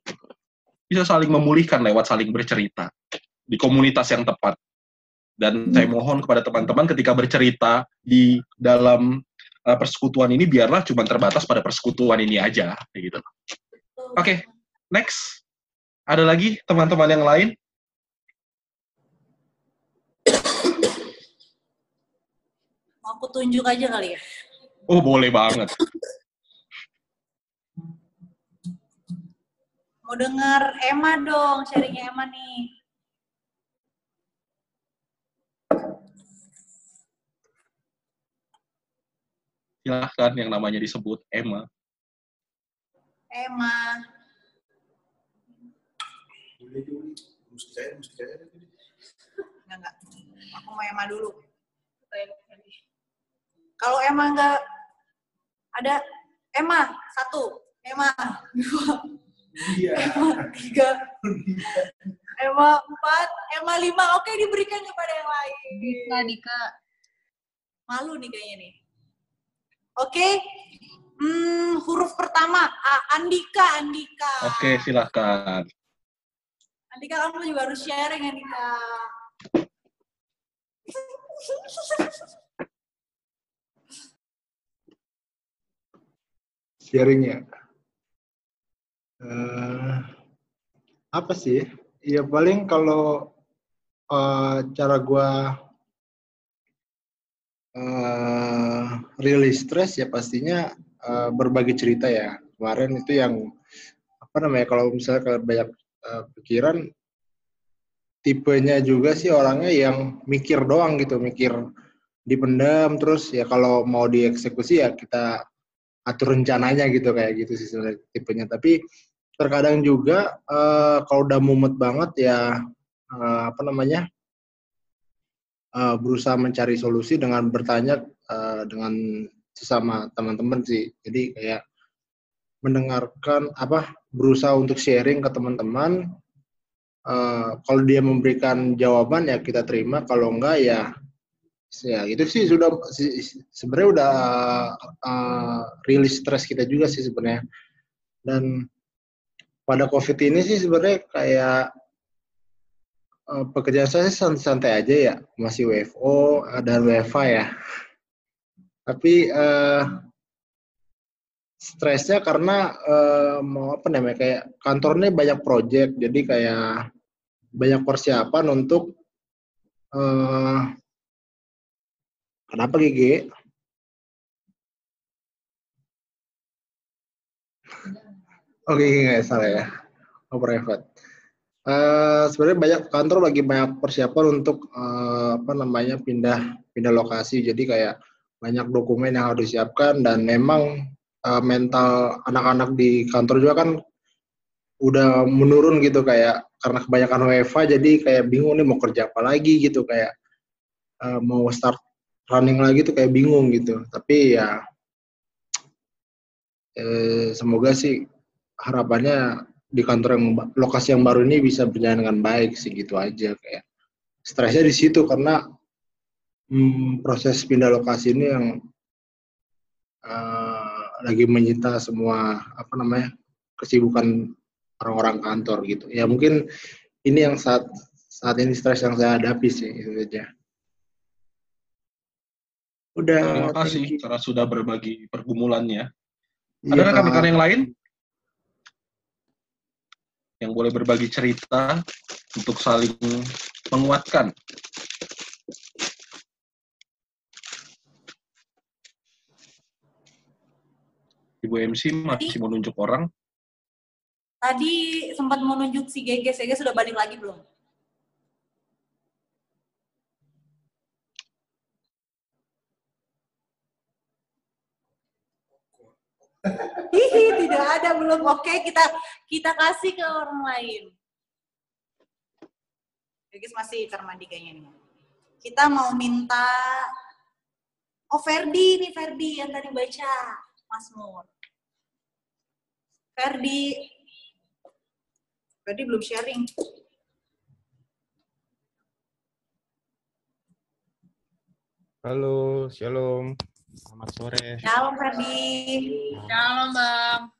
Bisa saling memulihkan lewat saling bercerita di komunitas yang tepat. Dan hmm. saya mohon kepada teman-teman ketika bercerita di dalam uh, persekutuan ini biarlah cuma terbatas pada persekutuan ini aja gitu oke okay, next ada lagi teman-teman yang lain aku tunjuk aja kali ya? Oh, boleh banget. Mau denger Emma dong, sharingnya Emma nih. Silahkan yang namanya disebut Emma. Emma. Enggak, enggak. Aku mau Emma dulu. Kalau emang nggak ada Emma satu, Emma dua, iya. Emma tiga, Emma empat, Emma lima. Oke diberikan kepada yang lain. Bisa Dika. Malu nih kayaknya nih. Oke, hmm, huruf pertama A, Andika, Andika. Oke silakan. Andika kamu juga harus sharing Andika. sharingnya uh, apa sih ya paling kalau uh, cara gue uh, rilis stres ya pastinya uh, berbagi cerita ya. Kemarin itu yang apa namanya kalau misalnya kalau banyak uh, pikiran tipenya juga sih orangnya yang mikir doang gitu mikir dipendam. Terus ya kalau mau dieksekusi ya kita atur rencananya gitu kayak gitu sih sebenarnya tipenya. Tapi terkadang juga uh, kalau udah mumet banget ya uh, apa namanya uh, berusaha mencari solusi dengan bertanya uh, dengan sesama teman-teman sih. Jadi kayak mendengarkan apa berusaha untuk sharing ke teman-teman. Uh, kalau dia memberikan jawaban ya kita terima. Kalau enggak ya ya itu sih sudah sebenarnya udah uh, rilis stres kita juga sih sebenarnya. Dan pada covid ini sih sebenarnya kayak uh, pekerjaan saya santai-santai aja ya masih WFO dan WFA ya tapi uh, stresnya karena uh, mau apa namanya kayak kantornya banyak project jadi kayak banyak persiapan untuk uh, Kenapa GG? Oke, okay, nggak salah ya. Oh, private. Uh, sebenarnya banyak kantor lagi banyak persiapan untuk uh, apa namanya pindah pindah lokasi. Jadi kayak banyak dokumen yang harus disiapkan dan memang uh, mental anak-anak di kantor juga kan udah menurun gitu kayak karena kebanyakan WFA jadi kayak bingung nih mau kerja apa lagi gitu kayak uh, mau start running lagi tuh kayak bingung gitu tapi ya eh, semoga sih harapannya di kantor yang lokasi yang baru ini bisa berjalan dengan baik sih gitu aja kayak stresnya di situ karena hmm, proses pindah lokasi ini yang uh, lagi menyita semua apa namanya kesibukan orang-orang kantor gitu ya mungkin ini yang saat saat ini stres yang saya hadapi sih itu aja Udah. Terima kasih karena sudah berbagi pergumulannya. Ya, Ada rekan-rekan yang lain yang boleh berbagi cerita untuk saling menguatkan? Ibu MC masih mau nunjuk orang? Tadi sempat mau nunjuk si Gege, Gege sudah balik lagi belum? Belum. Oke, kita kita kasih ke orang lain. Guys masih termandi kayaknya nih. Kita mau minta Oh Ferdi nih Ferdi yang tadi baca Mas Mur. Ferdi. Ferdi belum sharing. Halo, shalom. Selamat sore. Shalom Ferdi. Shalom Bang.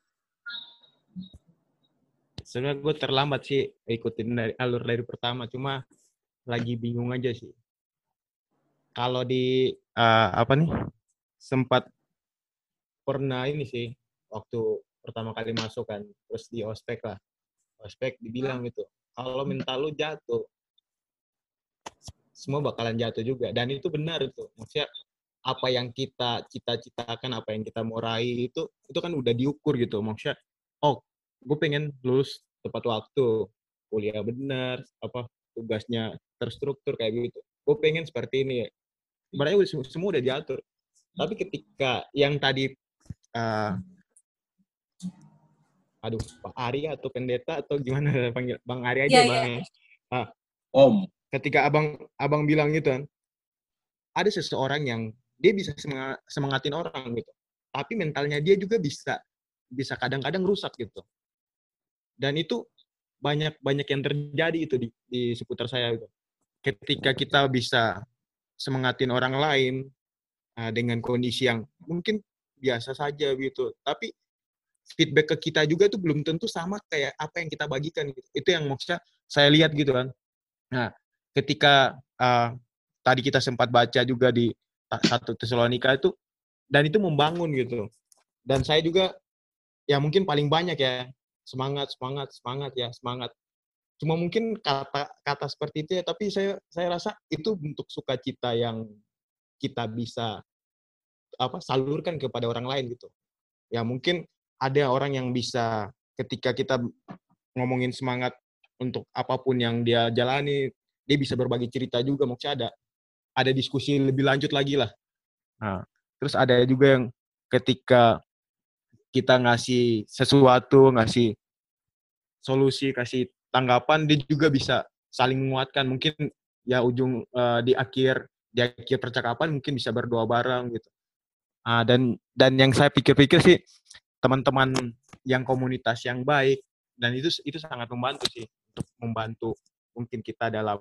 Sebenarnya gue terlambat sih ikutin dari alur dari pertama, cuma lagi bingung aja sih. Kalau di uh, apa nih sempat pernah ini sih waktu pertama kali masuk kan, terus di ospek lah, ospek dibilang gitu, kalau mental lu jatuh, semua bakalan jatuh juga. Dan itu benar itu, maksudnya apa yang kita cita-citakan, apa yang kita mau raih itu itu kan udah diukur gitu. Maksudnya, oh, gue pengen lulus tepat waktu, kuliah benar, apa tugasnya terstruktur kayak gitu. Gue pengen seperti ini. Sebenarnya semua udah diatur. Tapi ketika yang tadi, uh, aduh, Pak Ari atau pendeta atau gimana <laughs> panggil Bang Ari aja, yeah, Bang. Yeah. Nah, Om. Ketika abang abang bilang gitu kan, ada seseorang yang dia bisa semangatin orang gitu tapi mentalnya dia juga bisa bisa kadang-kadang rusak gitu dan itu banyak banyak yang terjadi itu di, di seputar saya gitu ketika kita bisa semangatin orang lain uh, dengan kondisi yang mungkin biasa saja gitu tapi feedback ke kita juga itu belum tentu sama kayak apa yang kita bagikan gitu. itu yang maksudnya saya lihat gitu kan nah ketika uh, tadi kita sempat baca juga di satu Tesalonika itu dan itu membangun gitu. Dan saya juga ya mungkin paling banyak ya semangat semangat semangat ya semangat. Cuma mungkin kata-kata seperti itu ya tapi saya saya rasa itu bentuk sukacita yang kita bisa apa salurkan kepada orang lain gitu. Ya mungkin ada orang yang bisa ketika kita ngomongin semangat untuk apa pun yang dia jalani, dia bisa berbagi cerita juga maksudnya ada ada diskusi lebih lanjut lagi lah. Nah, terus ada juga yang ketika kita ngasih sesuatu, ngasih solusi, kasih tanggapan, dia juga bisa saling menguatkan. Mungkin ya ujung uh, di akhir di akhir percakapan mungkin bisa berdoa bareng gitu. Uh, dan dan yang saya pikir-pikir sih teman-teman yang komunitas yang baik dan itu itu sangat membantu sih untuk membantu mungkin kita dalam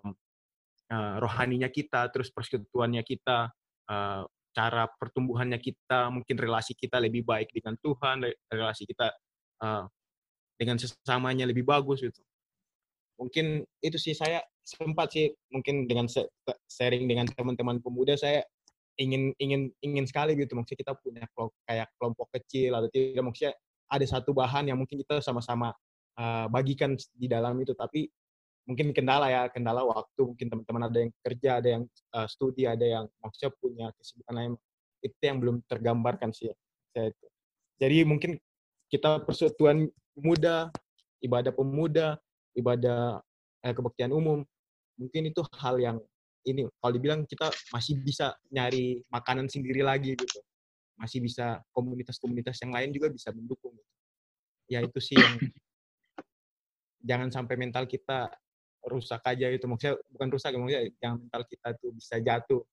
uh, rohaninya kita, terus persekutuannya kita, uh, cara pertumbuhannya kita, mungkin relasi kita lebih baik dengan Tuhan, relasi kita uh, dengan sesamanya lebih bagus gitu. Mungkin itu sih saya sempat sih mungkin dengan sharing dengan teman-teman pemuda saya ingin ingin ingin sekali gitu. Maksudnya kita punya kayak kelompok kecil atau tidak maksudnya ada satu bahan yang mungkin kita sama-sama uh, bagikan di dalam itu. Tapi mungkin kendala ya kendala waktu. Mungkin teman-teman ada yang kerja ada yang uh, studi ada yang maksudnya punya kesibukan lain. Itu yang belum tergambarkan sih saya itu. Jadi mungkin kita persatuan muda ibadah pemuda ibadah eh, kebaktian umum. Mungkin itu hal yang ini kalau dibilang kita masih bisa nyari makanan sendiri lagi gitu. Masih bisa komunitas-komunitas yang lain juga bisa mendukung gitu. ya itu sih yang <coughs> jangan sampai mental kita rusak aja itu maksudnya bukan rusak maksudnya yang mental kita tuh bisa jatuh.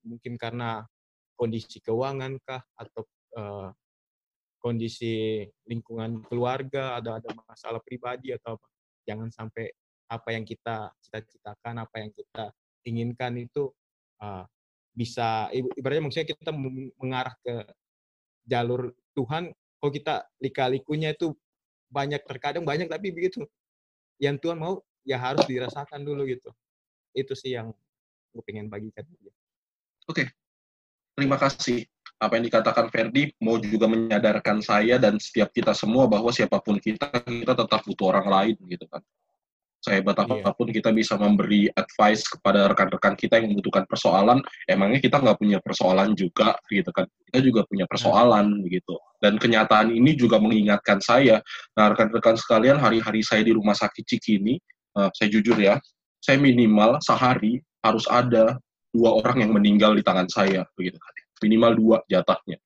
Mungkin karena kondisi keuangan kah atau uh, kondisi lingkungan keluarga ada ada masalah pribadi atau apa jangan sampai apa yang kita cita-citakan apa yang kita inginkan itu uh, bisa ibaratnya maksudnya kita mengarah ke jalur Tuhan kalau kita lika-likunya itu banyak terkadang banyak tapi begitu yang Tuhan mau ya harus dirasakan dulu gitu. Itu sih yang gue pengen bagikan. Oke, okay. terima kasih. Apa yang dikatakan Ferdi mau juga menyadarkan saya dan setiap kita semua bahwa siapa pun kita, kita tetap butuh orang lain gitu kan. Sehebat iya. apa pun yeah. kita bisa memberi advice kepada rekan-rekan kita yang membutuhkan persoalan, emangnya kita nggak punya persoalan juga gitu kan. Kita juga punya iya. persoalan gitu. Dan kenyataan ini juga mengingatkan saya, nah rekan-rekan sekalian hari-hari saya di rumah sakit Cikini, uh, saya jujur ya, saya minimal sehari harus ada dua orang yang meninggal di tangan saya, begitu kan. Minimal dua jatahnya.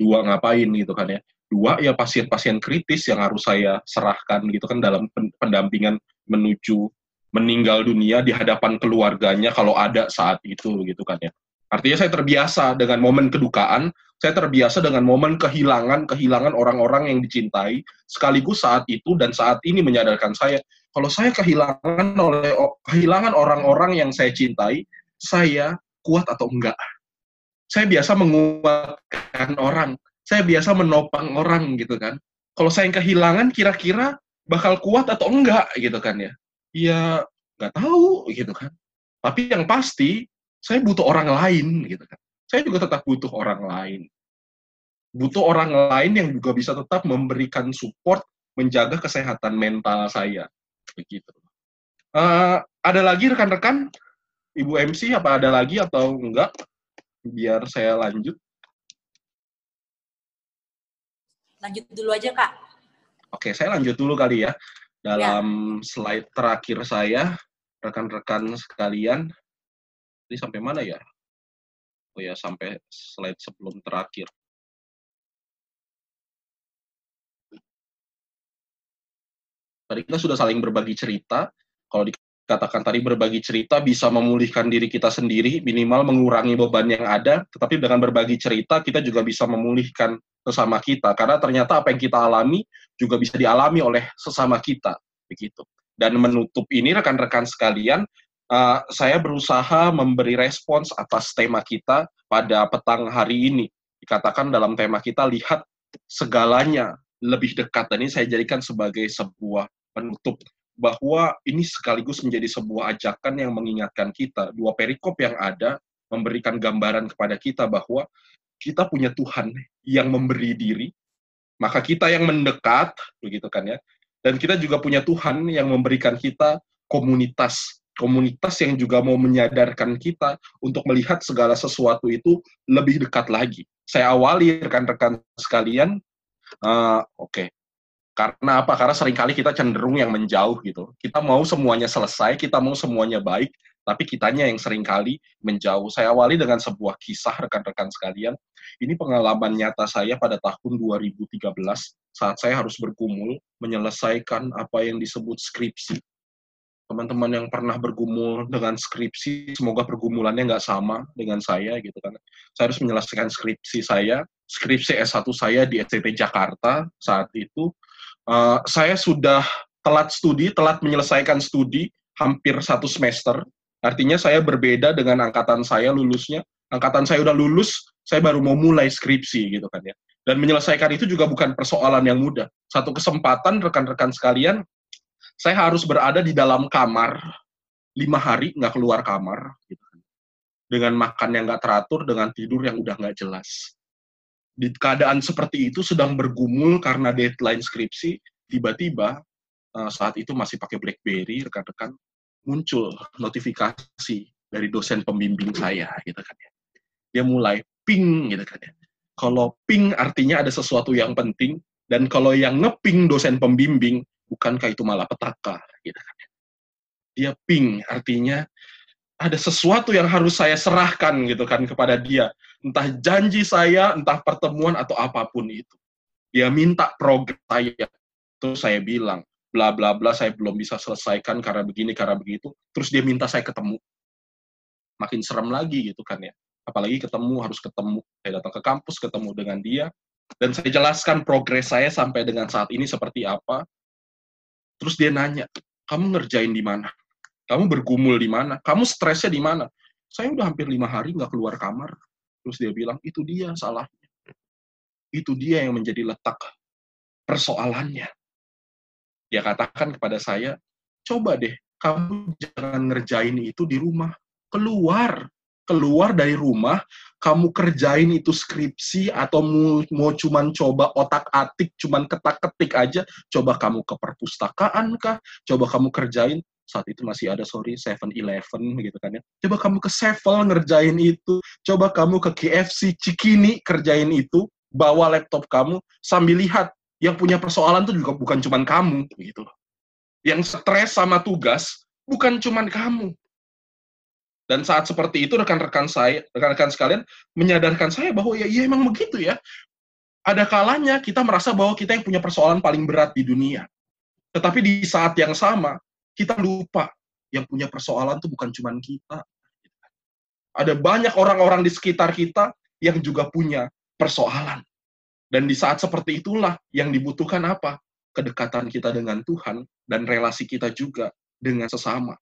dua ngapain gitu kan ya. Dua ya pasien-pasien kritis yang harus saya serahkan gitu kan dalam pendampingan menuju meninggal dunia di hadapan keluarganya kalau ada saat itu gitu kan ya. Artinya saya terbiasa dengan momen kedukaan saya terbiasa dengan momen kehilangan kehilangan orang-orang yang dicintai sekaligus saat itu dan saat ini menyadarkan saya kalau saya kehilangan oleh kehilangan orang-orang yang saya cintai saya kuat atau enggak saya biasa menguatkan orang, saya biasa menopang orang gitu kan. Kalau saya yang kehilangan, kira-kira bakal kuat atau enggak gitu kan ya? Ya nggak tahu gitu kan. Tapi yang pasti, saya butuh orang lain gitu kan. Saya juga tetap butuh orang lain. Butuh orang lain yang juga bisa tetap memberikan support, menjaga kesehatan mental saya. Begitu. Uh, ada lagi rekan-rekan? Ibu MC apa ada lagi atau enggak? Biar saya lanjut. Lanjut dulu aja, Kak. Oke, saya lanjut dulu kali ya. Dalam ya. slide terakhir saya, rekan-rekan sekalian, ini sampai mana ya? Oh ya, sampai slide sebelum terakhir. Tadi kita sudah saling berbagi cerita. Kalau di katakan tadi berbagi cerita bisa memulihkan diri kita sendiri, minimal mengurangi beban yang ada, tetapi dengan berbagi cerita kita juga bisa memulihkan sesama kita karena ternyata apa yang kita alami juga bisa dialami oleh sesama kita begitu. Dan menutup ini rekan-rekan sekalian, uh, saya berusaha memberi respons atas tema kita pada petang hari ini. Dikatakan dalam tema kita lihat segalanya lebih dekat dan ini saya jadikan sebagai sebuah penutup bahwa ini sekaligus menjadi sebuah ajakan yang mengingatkan kita. Dua perikop yang ada memberikan gambaran kepada kita bahwa kita punya Tuhan yang memberi diri, maka kita yang mendekat, begitu kan ya. Dan kita juga punya Tuhan yang memberikan kita komunitas, komunitas yang juga mau menyadarkan kita untuk melihat segala sesuatu itu lebih dekat lagi. Saya awali rekan-rekan sekalian, uh, oke, okay, karena apa? Karena sering kali kita cenderung yang menjauh gitu. Kita mau semuanya selesai, kita mau semuanya baik, tapi kitanya yang sering kali menjauh. Saya awali dengan sebuah kisah rekan-rekan sekalian. Ini pengalaman nyata saya pada tahun 2013 saat saya harus bergumul menyelesaikan apa yang disebut skripsi. Teman-teman yang pernah bergumul dengan skripsi, semoga pergumulannya nggak sama dengan saya gitu kan. Saya harus menyelesaikan skripsi saya, skripsi S1 saya di STT Jakarta saat itu uh, saya sudah telat studi, telat menyelesaikan studi hampir satu semester. Artinya saya berbeda dengan angkatan saya lulusnya. Angkatan saya udah lulus, saya baru mau mulai skripsi gitu kan ya. Dan menyelesaikan itu juga bukan persoalan yang mudah. Satu kesempatan rekan-rekan sekalian, saya harus berada di dalam kamar lima hari nggak keluar kamar gitu kan. Dengan makan yang nggak teratur, dengan tidur yang udah nggak jelas di keadaan seperti itu sedang bergumul karena deadline skripsi, tiba-tiba uh, saat itu masih pakai BlackBerry, rekan-rekan muncul notifikasi dari dosen pembimbing saya, gitu kan ya. Dia mulai ping, gitu kan ya. Kalau ping artinya ada sesuatu yang penting, dan kalau yang ngeping dosen pembimbing, bukankah itu malah petaka, gitu kan ya. Dia ping artinya ada sesuatu yang harus saya serahkan gitu kan kepada dia. Entah janji saya, entah pertemuan atau apa pun itu. Dia minta progres saya. Terus saya bilang, bla bla bla saya belum bisa selesaikan karena begini, karena begitu. Terus dia minta saya ketemu. Makin serem lagi gitu kan ya. Apalagi ketemu, harus ketemu. Saya datang ke kampus, ketemu dengan dia. Dan saya jelaskan progres saya sampai dengan saat ini seperti apa. Terus dia nanya, kamu ngerjain di mana? Kamu bergumul di mana? Kamu stresnya di mana? Saya udah hampir lima hari nggak keluar kamar. Terus dia bilang, itu dia salahnya. Itu dia yang menjadi letak persoalannya. Dia katakan kepada saya, coba deh, kamu jangan ngerjain itu di rumah. Keluar, keluar dari rumah, kamu kerjain itu skripsi atau mau, mau cuman coba otak-atik, cuman ketak-ketik aja, coba kamu ke perpustakaan kah? Coba kamu kerjain saat itu masih ada sorry Seven Eleven gitu kan ya. Coba kamu ke Sevel ngerjain itu. Coba kamu ke KFC Cikini kerjain itu. Bawa laptop kamu sambil lihat. Yang punya persoalan itu juga bukan cuma kamu gitu yang stres sama tugas bukan cuma kamu. Dan saat seperti itu rekan-rekan saya rekan-rekan sekalian menyadarkan saya bahwa ya iya emang begitu ya. Ada kalanya kita merasa bahwa kita yang punya persoalan paling berat di dunia. Tetapi di saat yang sama, kita lupa yang punya persoalan itu bukan cuma kita. Ada banyak orang-orang di sekitar kita yang juga punya persoalan. Dan di saat seperti itulah yang dibutuhkan apa? Kedekatan kita dengan Tuhan dan relasi kita juga dengan sesama.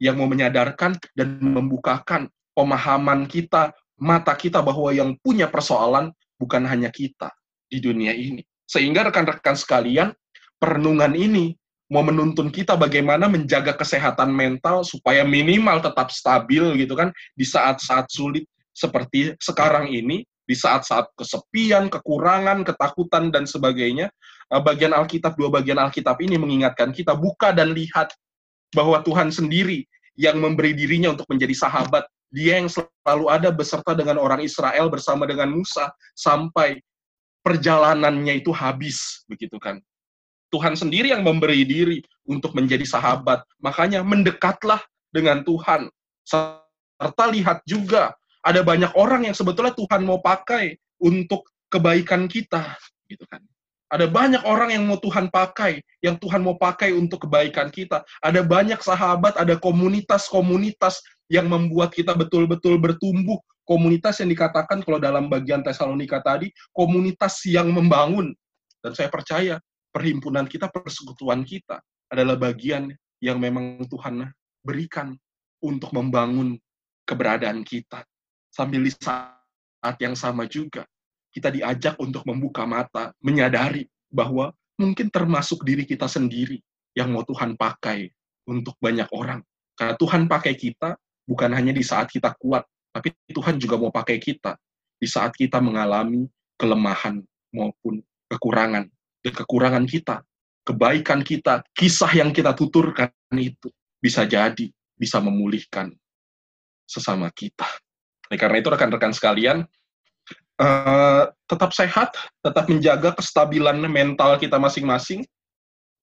Yang mau menyadarkan dan membukakan pemahaman kita, mata kita bahwa yang punya persoalan bukan hanya kita di dunia ini. Sehingga rekan-rekan sekalian, perenungan ini mau menuntun kita bagaimana menjaga kesehatan mental supaya minimal tetap stabil gitu kan di saat-saat sulit seperti sekarang ini di saat-saat kesepian, kekurangan, ketakutan, dan sebagainya, eh, bagian Alkitab, dua bagian Alkitab ini mengingatkan kita, buka dan lihat bahwa Tuhan sendiri yang memberi dirinya untuk menjadi sahabat. Dia yang selalu ada beserta dengan orang Israel bersama dengan Musa sampai perjalanannya itu habis, begitu kan. Tuhan sendiri yang memberi diri untuk menjadi sahabat. Makanya mendekatlah dengan Tuhan. Serta lihat juga ada banyak orang yang sebetulnya Tuhan mau pakai untuk kebaikan kita, gitu kan. Ada banyak orang yang mau Tuhan pakai, yang Tuhan mau pakai untuk kebaikan kita. Ada banyak sahabat, ada komunitas-komunitas yang membuat kita betul-betul bertumbuh. Komunitas yang dikatakan kalau dalam bagian Tesalonika tadi, komunitas yang membangun. Dan saya percaya perhimpunan kita, persekutuan kita adalah bagian yang memang Tuhan berikan untuk membangun keberadaan kita sambil di saat yang sama juga kita diajak untuk membuka mata, menyadari bahwa mungkin termasuk diri kita sendiri yang mau Tuhan pakai untuk banyak orang. Karena Tuhan pakai kita bukan hanya di saat kita kuat, tapi Tuhan juga mau pakai kita di saat kita mengalami kelemahan maupun kekurangan. Kekurangan kita, kebaikan kita, kisah yang kita tuturkan itu bisa jadi bisa memulihkan sesama kita. Oleh karena itu rekan-rekan sekalian, uh, tetap sehat, tetap menjaga kestabilan mental kita masing-masing.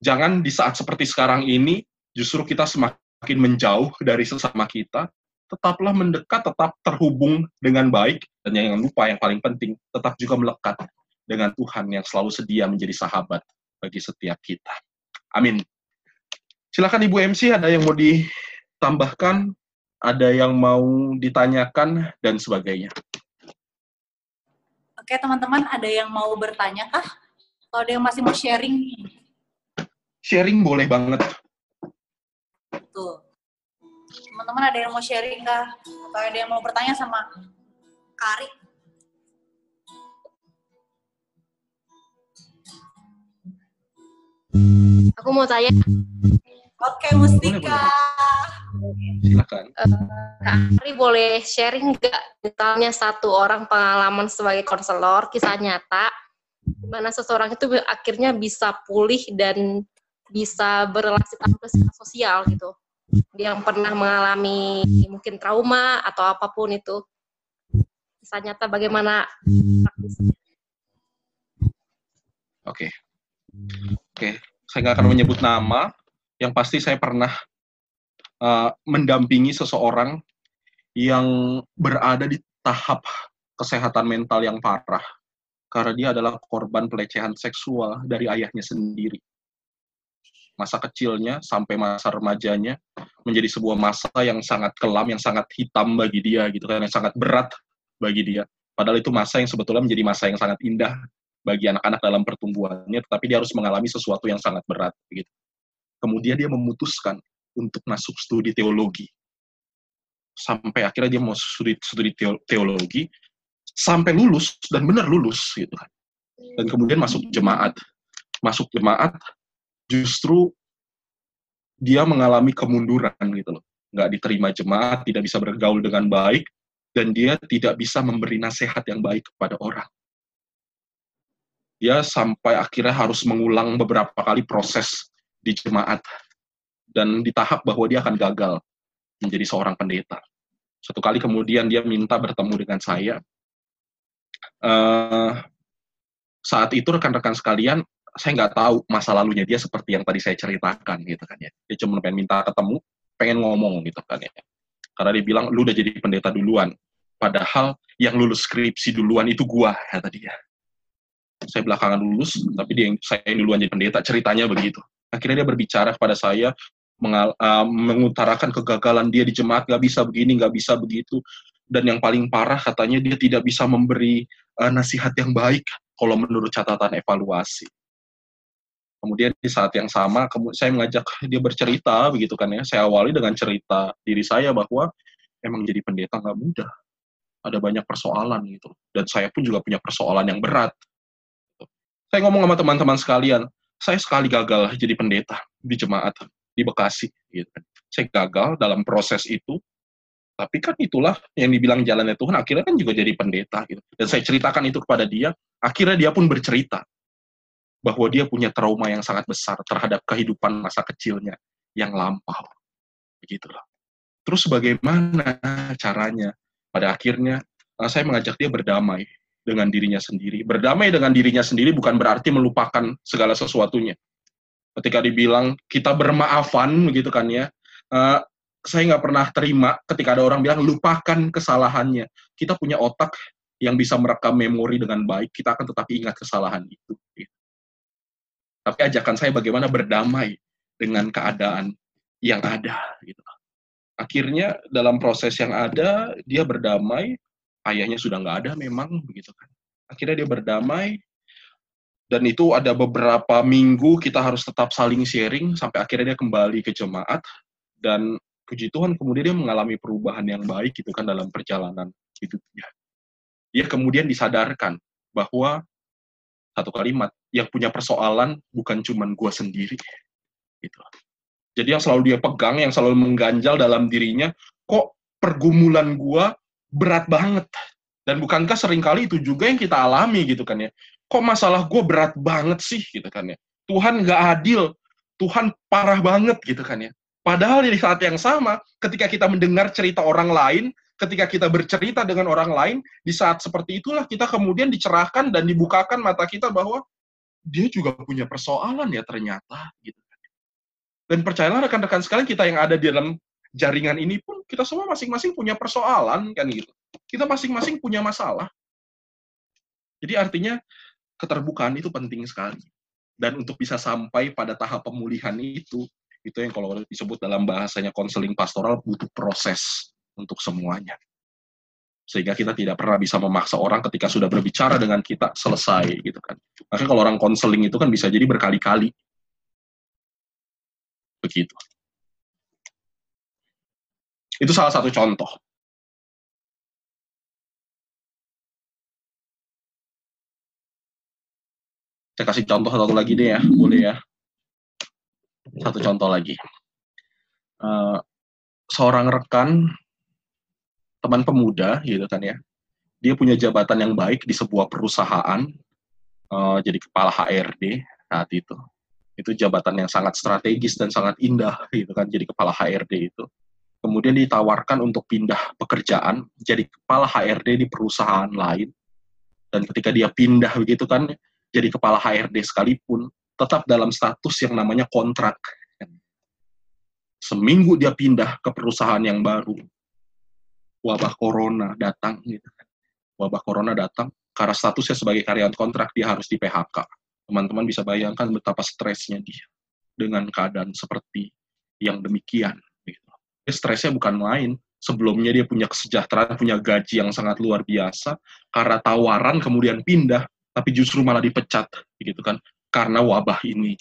Jangan di saat seperti sekarang ini justru kita semakin menjauh dari sesama kita. Tetaplah mendekat, tetap terhubung dengan baik, dan yang lupa yang paling penting, tetap juga melekat dengan Tuhan yang selalu sedia menjadi sahabat bagi setiap kita. Amin. Silakan Ibu MC ada yang mau ditambahkan ada yang mau ditanyakan, dan sebagainya. Oke, teman-teman, ada yang mau bertanya kah? Atau ada yang masih mau sharing Sharing boleh banget. Tuh. Teman-teman ada yang mau sharing kah? Atau ada yang mau bertanya sama Kari? Aku mau tanya. Oke, Mustika. Silakan. Uh, Ari boleh sharing nggak misalnya satu orang pengalaman sebagai konselor kisah nyata di mana seseorang itu akhirnya bisa pulih dan bisa berrelasi tanpa sosial gitu. Dia yang pernah mengalami mungkin trauma atau apa pun itu. Kisah nyata bagaimana praktisnya. Oke. Okay. Oke, okay. Saya nggak akan menyebut nama, yang pasti saya pernah uh, mendampingi seseorang yang berada di tahap kesehatan mental yang parah karena dia adalah korban pelecehan seksual dari ayahnya sendiri. Masa kecilnya sampai masa remajanya menjadi sebuah masa yang sangat kelam, yang sangat hitam bagi dia gitu kan, yang sangat berat bagi dia. Padahal itu masa yang sebetulnya menjadi masa yang sangat indah bagi anak-anak dalam pertumbuhannya, tetapi dia harus mengalami sesuatu yang sangat berat gitu. Kemudian dia memutuskan untuk masuk studi teologi. Sampai akhirnya dia mau studi, studi teologi, sampai lulus, dan benar lulus, gitu kan. Dan kemudian masuk jemaat. Masuk jemaat, justru dia mengalami kemunduran, gitu loh. Nggak diterima jemaat, tidak bisa bergaul dengan baik, dan dia tidak bisa memberi nasihat yang baik kepada orang. Dia sampai akhirnya harus mengulang beberapa kali proses di jemaat dan di tahap bahwa dia akan gagal menjadi seorang pendeta. Satu kali kemudian dia minta bertemu dengan saya. Uh, saat itu rekan-rekan sekalian, saya nggak tahu masa lalunya dia seperti yang tadi saya ceritakan gitu kan ya. Dia cuma pengen minta ketemu, pengen ngomong gitu kan ya. Karena dia bilang lu udah jadi pendeta duluan. Padahal yang lulus skripsi duluan itu gua kata dia. Saya belakangan lulus, tapi dia yang saya duluan jadi pendeta. Ceritanya begitu. Akhirnya dia berbicara kepada saya, mengal, uh, mengutarakan kegagalan dia di jemaat, nggak bisa begini, nggak bisa begitu. Dan yang paling parah katanya dia tidak bisa memberi uh, nasihat yang baik kalau menurut catatan evaluasi. Kemudian di saat yang sama, saya mengajak dia bercerita, begitu kan ya. Saya awali dengan cerita diri saya bahwa emang jadi pendeta nggak mudah. Ada banyak persoalan gitu. Dan saya pun juga punya persoalan yang berat. Saya ngomong sama teman-teman sekalian, saya sekali gagal jadi pendeta di jemaat di Bekasi. Gitu kan. Saya gagal dalam proses itu, tapi kan itulah yang dibilang jalannya Tuhan, akhirnya kan juga jadi pendeta. Gitu. Dan saya ceritakan itu kepada dia, akhirnya dia pun bercerita bahwa dia punya trauma yang sangat besar terhadap kehidupan masa kecilnya yang lampau. Begitulah. Terus bagaimana caranya? Pada akhirnya eh, saya mengajak dia berdamai dengan dirinya sendiri. Berdamai dengan dirinya sendiri bukan berarti melupakan segala sesuatunya. Ketika dibilang kita bermaafan, begitu kan ya, uh, saya nggak pernah terima ketika ada orang bilang lupakan kesalahannya. Kita punya otak yang bisa merekam memori dengan baik, kita akan tetap ingat kesalahan itu. Tapi ajakan saya bagaimana berdamai dengan keadaan yang ada. Gitu. Akhirnya dalam proses yang ada, dia berdamai, ayahnya sudah nggak ada memang, begitu kan. Akhirnya dia berdamai, dan itu ada beberapa minggu kita harus tetap saling sharing, sampai akhirnya dia kembali ke jemaat, dan puji Tuhan kemudian dia mengalami perubahan yang baik gitu kan dalam perjalanan hidupnya. Dia kemudian disadarkan bahwa satu kalimat yang punya persoalan bukan cuman gue sendiri gitu jadi yang selalu dia pegang yang selalu mengganjal dalam dirinya kok pergumulan gue berat banget. Dan bukankah sering kali itu juga yang kita alami gitu kan ya? Kok masalah gue berat banget sih gitu kan ya? Tuhan gak adil. Tuhan parah banget gitu kan ya? Padahal di saat yang sama ketika kita mendengar cerita orang lain ketika kita bercerita dengan orang lain, di saat seperti itulah kita kemudian dicerahkan dan dibukakan mata kita bahwa dia juga punya persoalan ya ternyata gitu. Dan percayalah rekan-rekan sekalian kita yang ada di dalam jaringan ini pun kita semua masing-masing punya persoalan kan gitu. Kita masing-masing punya masalah. Jadi artinya keterbukaan itu penting sekali. Dan untuk bisa sampai pada tahap pemulihan itu, itu yang kalau disebut dalam bahasanya konseling pastoral butuh proses untuk semuanya. Sehingga kita tidak pernah bisa memaksa orang ketika sudah berbicara dengan kita selesai gitu kan. Makanya kalau orang konseling itu kan bisa jadi berkali-kali. Begitu. Itu salah satu contoh. Saya kasih contoh satu lagi deh ya, boleh ya. Satu contoh lagi. Uh, seorang rekan teman pemuda gitu kan ya dia punya jabatan yang baik di sebuah perusahaan uh, jadi kepala HRD saat itu itu jabatan yang sangat strategis dan sangat indah gitu kan jadi kepala HRD itu kemudian ditawarkan untuk pindah pekerjaan jadi kepala HRD di perusahaan lain dan ketika dia pindah begitu kan jadi kepala HRD sekalipun tetap dalam status yang namanya kontrak seminggu dia pindah ke perusahaan yang baru wabah corona datang gitu kan. Wabah corona datang karena statusnya sebagai karyawan kontrak dia harus di PHK. Teman-teman bisa bayangkan betapa stresnya dia dengan keadaan seperti yang demikian. Stresnya bukan main. Sebelumnya dia punya kesejahteraan, punya gaji yang sangat luar biasa. Karena tawaran kemudian pindah tapi justru malah dipecat gitu kan? Karena wabah ini.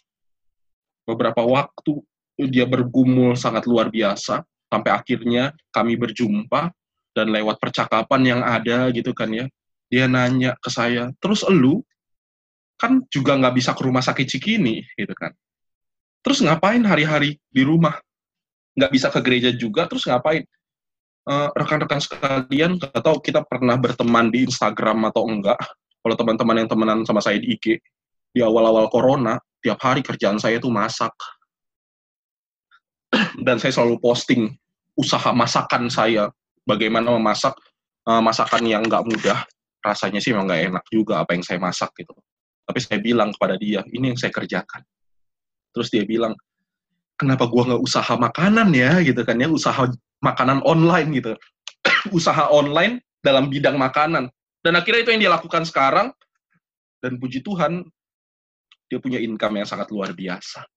Beberapa waktu dia bergumul sangat luar biasa sampai akhirnya kami berjumpa dan lewat percakapan yang ada gitu kan ya. Dia nanya ke saya terus elu kan juga nggak bisa ke rumah sakit Cikini gitu kan. Terus ngapain hari-hari di rumah nggak bisa ke gereja juga terus ngapain? Eh, rekan-rekan sekalian atau kita pernah berteman di Instagram atau enggak? Kalau teman-teman yang temenan sama saya di IG di awal-awal corona tiap hari kerjaan saya itu masak. <clears throat> Dan saya selalu posting usaha masakan saya. Bagaimana memasak uh, masakan yang nggak mudah. Rasanya sih memang nggak enak juga apa yang saya masak gitu. Tapi saya bilang kepada dia ini yang saya kerjakan. Terus dia bilang kenapa gua nggak usaha makanan ya gitu kan ya usaha makanan online gitu <coughs> usaha online dalam bidang makanan dan akhirnya itu yang dia lakukan sekarang dan puji Tuhan dia punya income yang sangat luar biasa.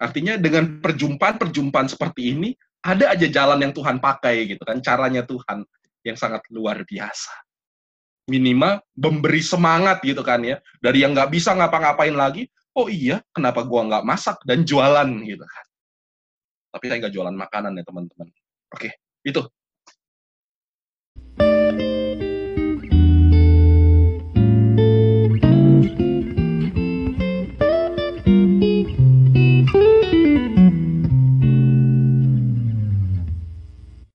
Artinya dengan perjumpaan-perjumpaan seperti ini ada aja jalan yang Tuhan pakai gitu kan, caranya Tuhan yang sangat luar biasa. Minimal memberi semangat gitu kan ya, dari yang nggak bisa ngapa-ngapain lagi, oh iya, kenapa gua nggak masak dan jualan gitu kan. Tapi saya nggak jualan makanan ya teman-teman. Oke, itu